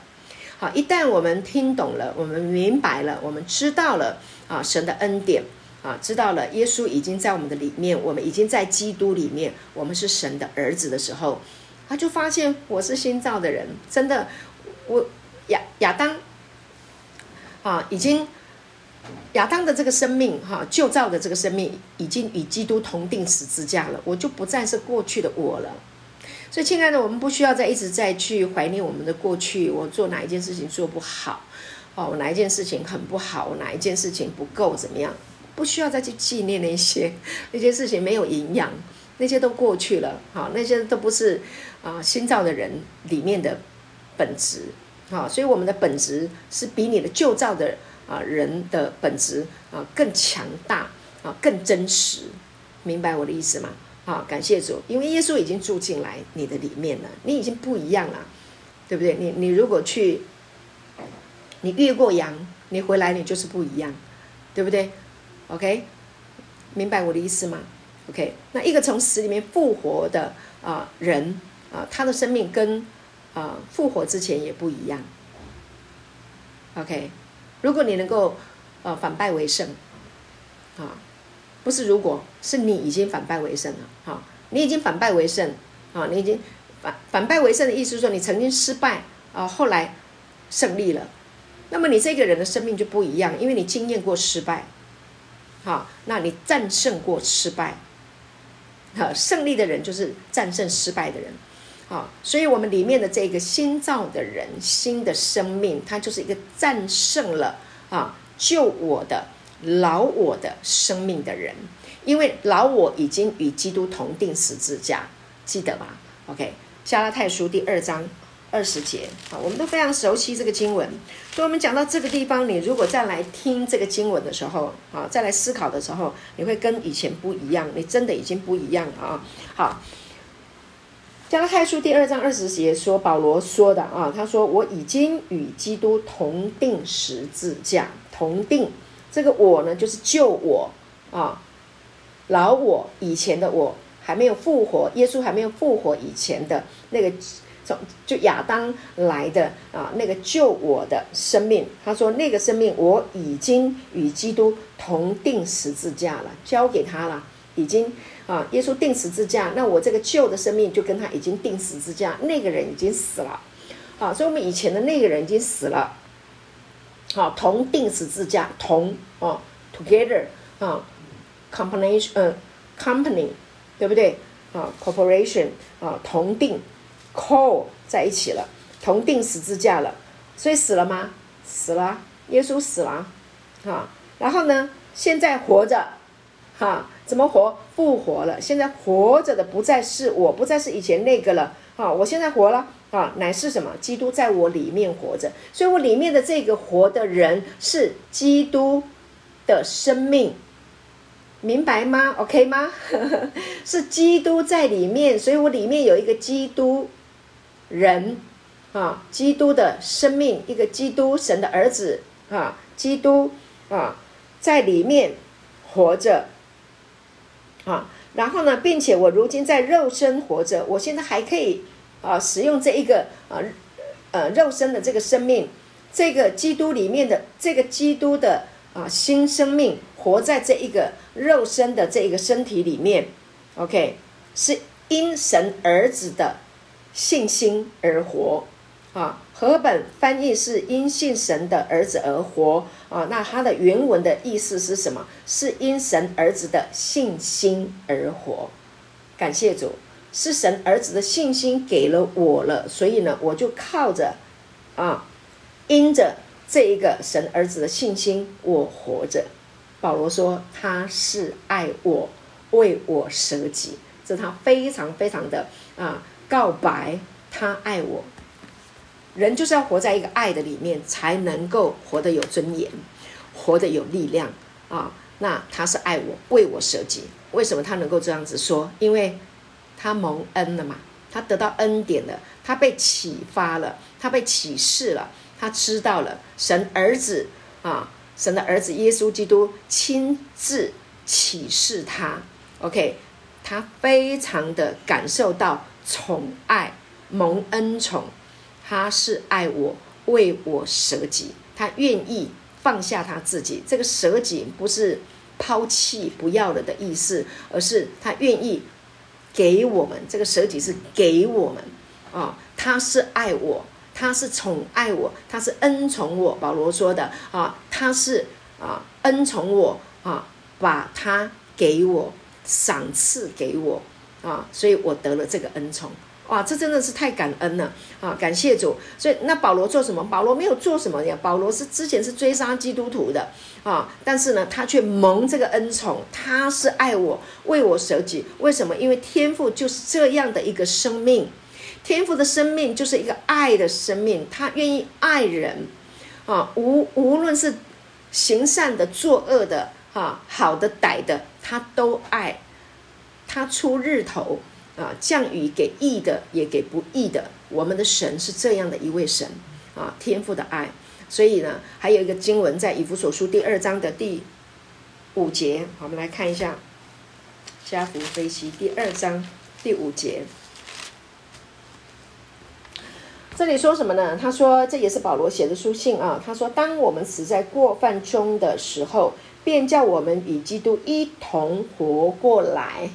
好，一旦我们听懂了，我们明白了，我们知道了啊，神的恩典啊，知道了耶稣已经在我们的里面，我们已经在基督里面，我们是神的儿子的时候。他就发现我是新造的人，真的，我亚亚当啊，已经亚当的这个生命哈，旧造的这个生命已经与基督同钉十字架了，我就不再是过去的我了。所以，亲爱的，我们不需要再一直再去怀念我们的过去，我做哪一件事情做不好，哦，我哪一件事情很不好，哪一件事情不够怎么样，不需要再去纪念那些那些事情没有营养。那些都过去了，好，那些都不是啊新造的人里面的本质，啊，所以我们的本质是比你的旧造的啊人的本质啊更强大啊更真实，明白我的意思吗？好，感谢主，因为耶稣已经住进来你的里面了，你已经不一样了，对不对？你你如果去，你越过洋，你回来你就是不一样，对不对？OK，明白我的意思吗？OK，那一个从死里面复活的啊、人啊、他的生命跟啊、复活之前也不一样。OK，如果你能够呃反败为胜，啊，不是如果是你已经反败为胜了，哈，你已经反败为胜，啊，你已经反反败为胜的意思是说你曾经失败啊，后来胜利了，那么你这个人的生命就不一样，因为你经验过失败，好，那你战胜过失败。好，胜利的人就是战胜失败的人，啊，所以我们里面的这个新造的人，新的生命，他就是一个战胜了啊救我的老我的生命的人，因为老我已经与基督同钉十字架，记得吗？OK，加拉太书第二章。二十节，好，我们都非常熟悉这个经文。所以，我们讲到这个地方，你如果再来听这个经文的时候，啊，再来思考的时候，你会跟以前不一样，你真的已经不一样了啊。好，加拉太书第二章二十节说，保罗说的啊，他说：“我已经与基督同钉十字架，同钉。这个我呢，就是旧我啊，老我以前的我还没有复活，耶稣还没有复活以前的那个。”从就亚当来的啊，那个救我的生命，他说那个生命我已经与基督同钉十字架了，交给他了，已经啊，耶稣钉十字架，那我这个旧的生命就跟他已经钉十字架，那个人已经死了，啊，所以我们以前的那个人已经死了，好，同钉十字架，同哦，together 啊，combination 呃，company 对不对啊，corporation 啊，同钉。，co 在一起了，同钉十字架了，所以死了吗？死了，耶稣死了，啊，然后呢，现在活着，哈，怎么活？复活了。现在活着的不再是我，不再是以前那个了，啊，我现在活了，啊，乃是什么？基督在我里面活着，所以我里面的这个活的人是基督的生命。明白吗？OK 吗？是基督在里面，所以我里面有一个基督人啊，基督的生命，一个基督神的儿子啊，基督啊，在里面活着啊。然后呢，并且我如今在肉身活着，我现在还可以啊，使用这一个啊呃肉身的这个生命，这个基督里面的这个基督的啊新生命。活在这一个肉身的这一个身体里面，OK，是因神儿子的信心而活啊。和本翻译是因信神的儿子而活啊。那它的原文的意思是什么？是因神儿子的信心而活。感谢主，是神儿子的信心给了我了，所以呢，我就靠着啊，因着这一个神儿子的信心，我活着。保罗说：“他是爱我，为我舍己，这他非常非常的啊告白，他爱我。人就是要活在一个爱的里面，才能够活得有尊严，活得有力量啊。那他是爱我，为我舍己。为什么他能够这样子说？因为他蒙恩了嘛，他得到恩典了，他被启发了，他被启示了，他知道了神儿子啊。”神的儿子耶稣基督亲自启示他，OK，他非常的感受到宠爱、蒙恩宠，他是爱我，为我舍己，他愿意放下他自己。这个舍己不是抛弃、不要了的意思，而是他愿意给我们。这个舍己是给我们啊、他是爱我。他是宠爱我，他是恩宠我。保罗说的啊，他是啊恩宠我啊，把他给我赏赐给我啊，所以我得了这个恩宠。哇，这真的是太感恩了啊！感谢主。所以那保罗做什么？保罗没有做什么呀。保罗是之前是追杀基督徒的啊，但是呢，他却蒙这个恩宠。他是爱我，为我舍己。为什么？因为天赋就是这样的一个生命。天赋的生命就是一个爱的生命，他愿意爱人，啊，无无论是行善的、作恶的，啊，好的、歹的，他都爱。他出日头，啊，降雨给义的，也给不义的。我们的神是这样的一位神，啊，天赋的爱。所以呢，还有一个经文在以弗所书第二章的第五节，我们来看一下，加福飞西第二章第五节。这里说什么呢？他说，这也是保罗写的书信啊。他说，当我们死在过犯中的时候，便叫我们与基督一同活过来。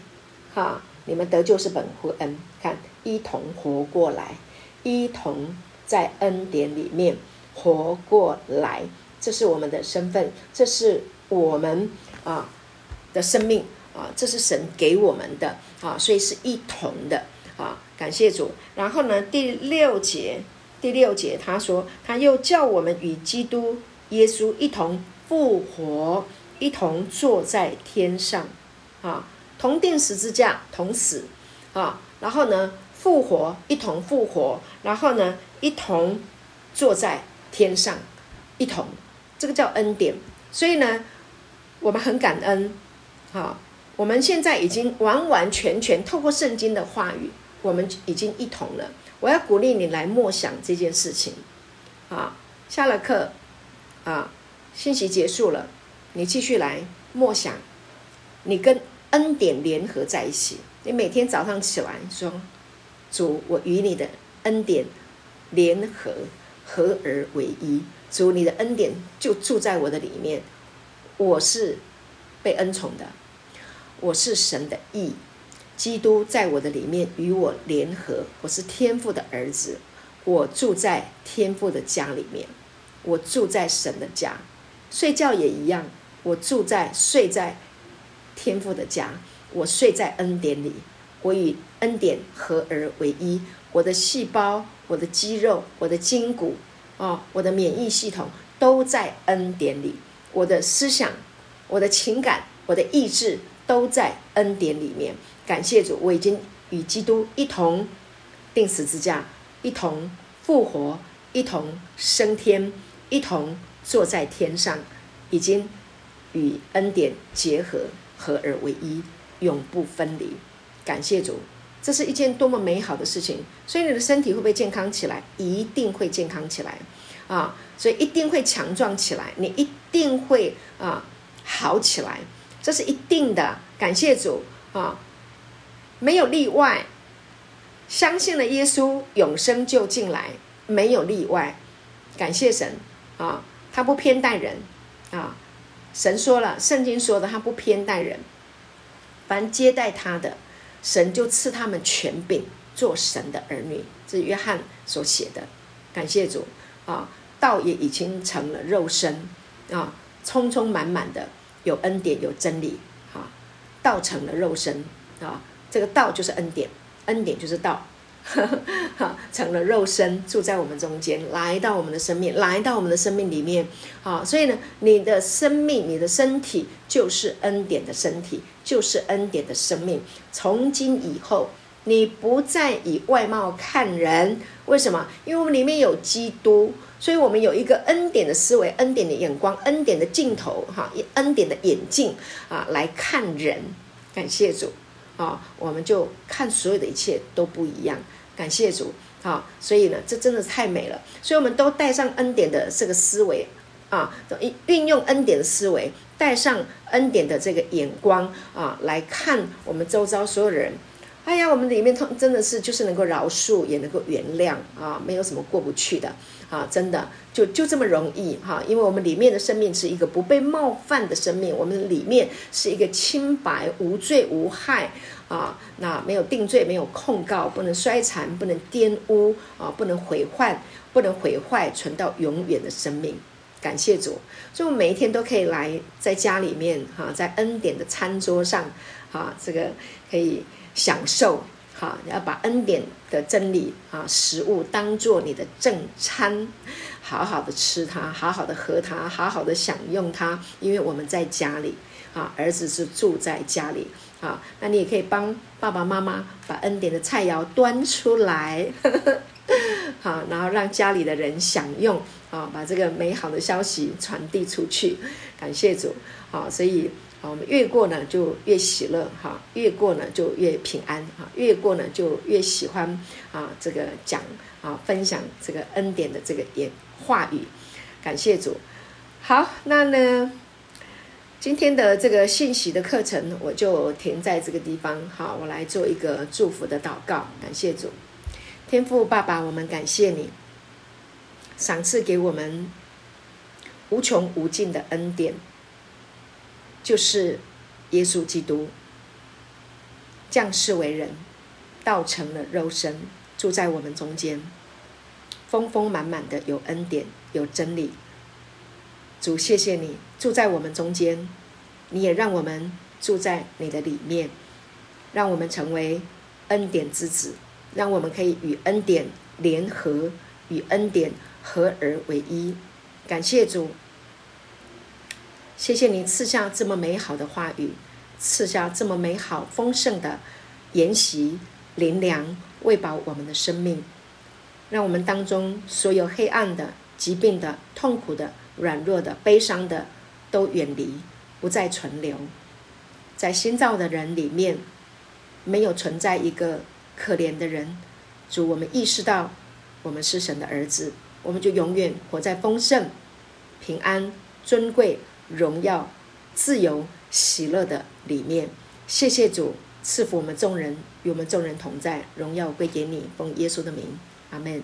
哈，你们得救是本乎恩，看一同活过来，一同在恩典里面活过来，这是我们的身份，这是我们啊的生命啊，这是神给我们的啊，所以是一同的。啊，感谢主。然后呢，第六节，第六节他说，他又叫我们与基督耶稣一同复活，一同坐在天上，啊，同钉十字架，同死，啊，然后呢，复活，一同复活，然后呢，一同坐在天上，一同，这个叫恩典。所以呢，我们很感恩，啊，我们现在已经完完全全透过圣经的话语。我们已经一同了。我要鼓励你来默想这件事情，啊，下了课，啊，信息结束了，你继续来默想，你跟恩典联合在一起。你每天早上起来说：“主，我与你的恩典联合，合而为一。主，你的恩典就住在我的里面。我是被恩宠的，我是神的义。”基督在我的里面与我联合，我是天父的儿子，我住在天父的家里面，我住在神的家，睡觉也一样，我住在睡在天父的家，我睡在恩典里，我与恩典合而为一，我的细胞、我的肌肉、我的筋骨，哦，我的免疫系统都在恩典里。我的思想、我的情感、我的意志都在恩典里面。感谢主，我已经与基督一同钉死之架，一同复活，一同升天，一同坐在天上，已经与恩典结合，合而为一，永不分离。感谢主，这是一件多么美好的事情！所以你的身体会不会健康起来？一定会健康起来啊！所以一定会强壮起来，你一定会啊好起来，这是一定的。感谢主啊，没有例外。相信了耶稣，永生就进来，没有例外。感谢神啊，他不偏待人啊。神说了，圣经说的，他不偏待人，凡接待他的，神就赐他们权柄，做神的儿女。这是约翰所写的。感谢主啊，道也已经成了肉身啊，充充满满的有恩典有真理啊，道成了肉身啊，这个道就是恩典。恩典就是道，哈，成了肉身，住在我们中间，来到我们的生命，来到我们的生命里面，啊，所以呢，你的生命，你的身体就是恩典的身体，就是恩典的生命。从今以后，你不再以外貌看人，为什么？因为我们里面有基督，所以我们有一个恩典的思维、恩典的眼光、恩典的镜头，哈，恩典的眼镜啊，来看人。感谢主。啊、我们就看所有的一切都不一样。感谢主，好、所以呢，这真的是太美了。所以我们都带上恩典的这个思维啊，运用恩典的思维，带上恩典的这个眼光啊，来看我们周遭所有的人。哎呀，我们里面通真的是就是能够饶恕，也能够原谅啊，没有什么过不去的啊，真的就就这么容易哈、因为我们里面的生命是一个不被冒犯的生命，我们里面是一个清白无罪无害啊，那没有定罪，没有控告，不能衰残，不能玷污啊，不能毁坏，不能毁坏，存到永远的生命。感谢主，所以我们每一天都可以来在家里面哈、啊，在恩典的餐桌上啊，这个可以。享受好，你，要把恩典的真理啊，食物当做你的正餐，好好的吃它，好好的喝它，好好的享用它。因为我们在家里啊，儿子是住在家里啊，那你也可以帮爸爸妈妈把恩典的菜肴端出来，好，然后让家里的人享用啊，把这个美好的消息传递出去。感谢主啊，所以。好，我们越过呢就越喜乐哈，越过呢就越平安哈，越过呢就越喜欢啊这个讲啊分享这个恩典的这个言话语，感谢主。好，那呢今天的这个信息的课程我就停在这个地方。好，我来做一个祝福的祷告，感谢主，天父爸爸，我们感谢你 赏赐给我们无穷无尽的恩典。就是耶稣基督降世为人，道成了肉身，住在我们中间，丰丰满满的有恩典，有真理。主，谢谢你住在我们中间，你也让我们住在你的里面，让我们成为恩典之子，让我们可以与恩典联合，与恩典合而为一。感谢主。谢谢你赐下这么美好的话语，赐下这么美好丰盛的筵席，灵粮喂饱我们的生命，让我们当中所有黑暗的、疾病的、痛苦的、软弱的、悲伤的都远离，不再存留。在新造的人里面，没有存在一个可怜的人。主，我们意识到我们是神的儿子，我们就永远活在丰盛、平安、尊贵。荣耀、自由、喜乐的理念，谢谢主赐福我们众人，与我们众人同在，荣耀归给你，奉耶稣的名，阿门。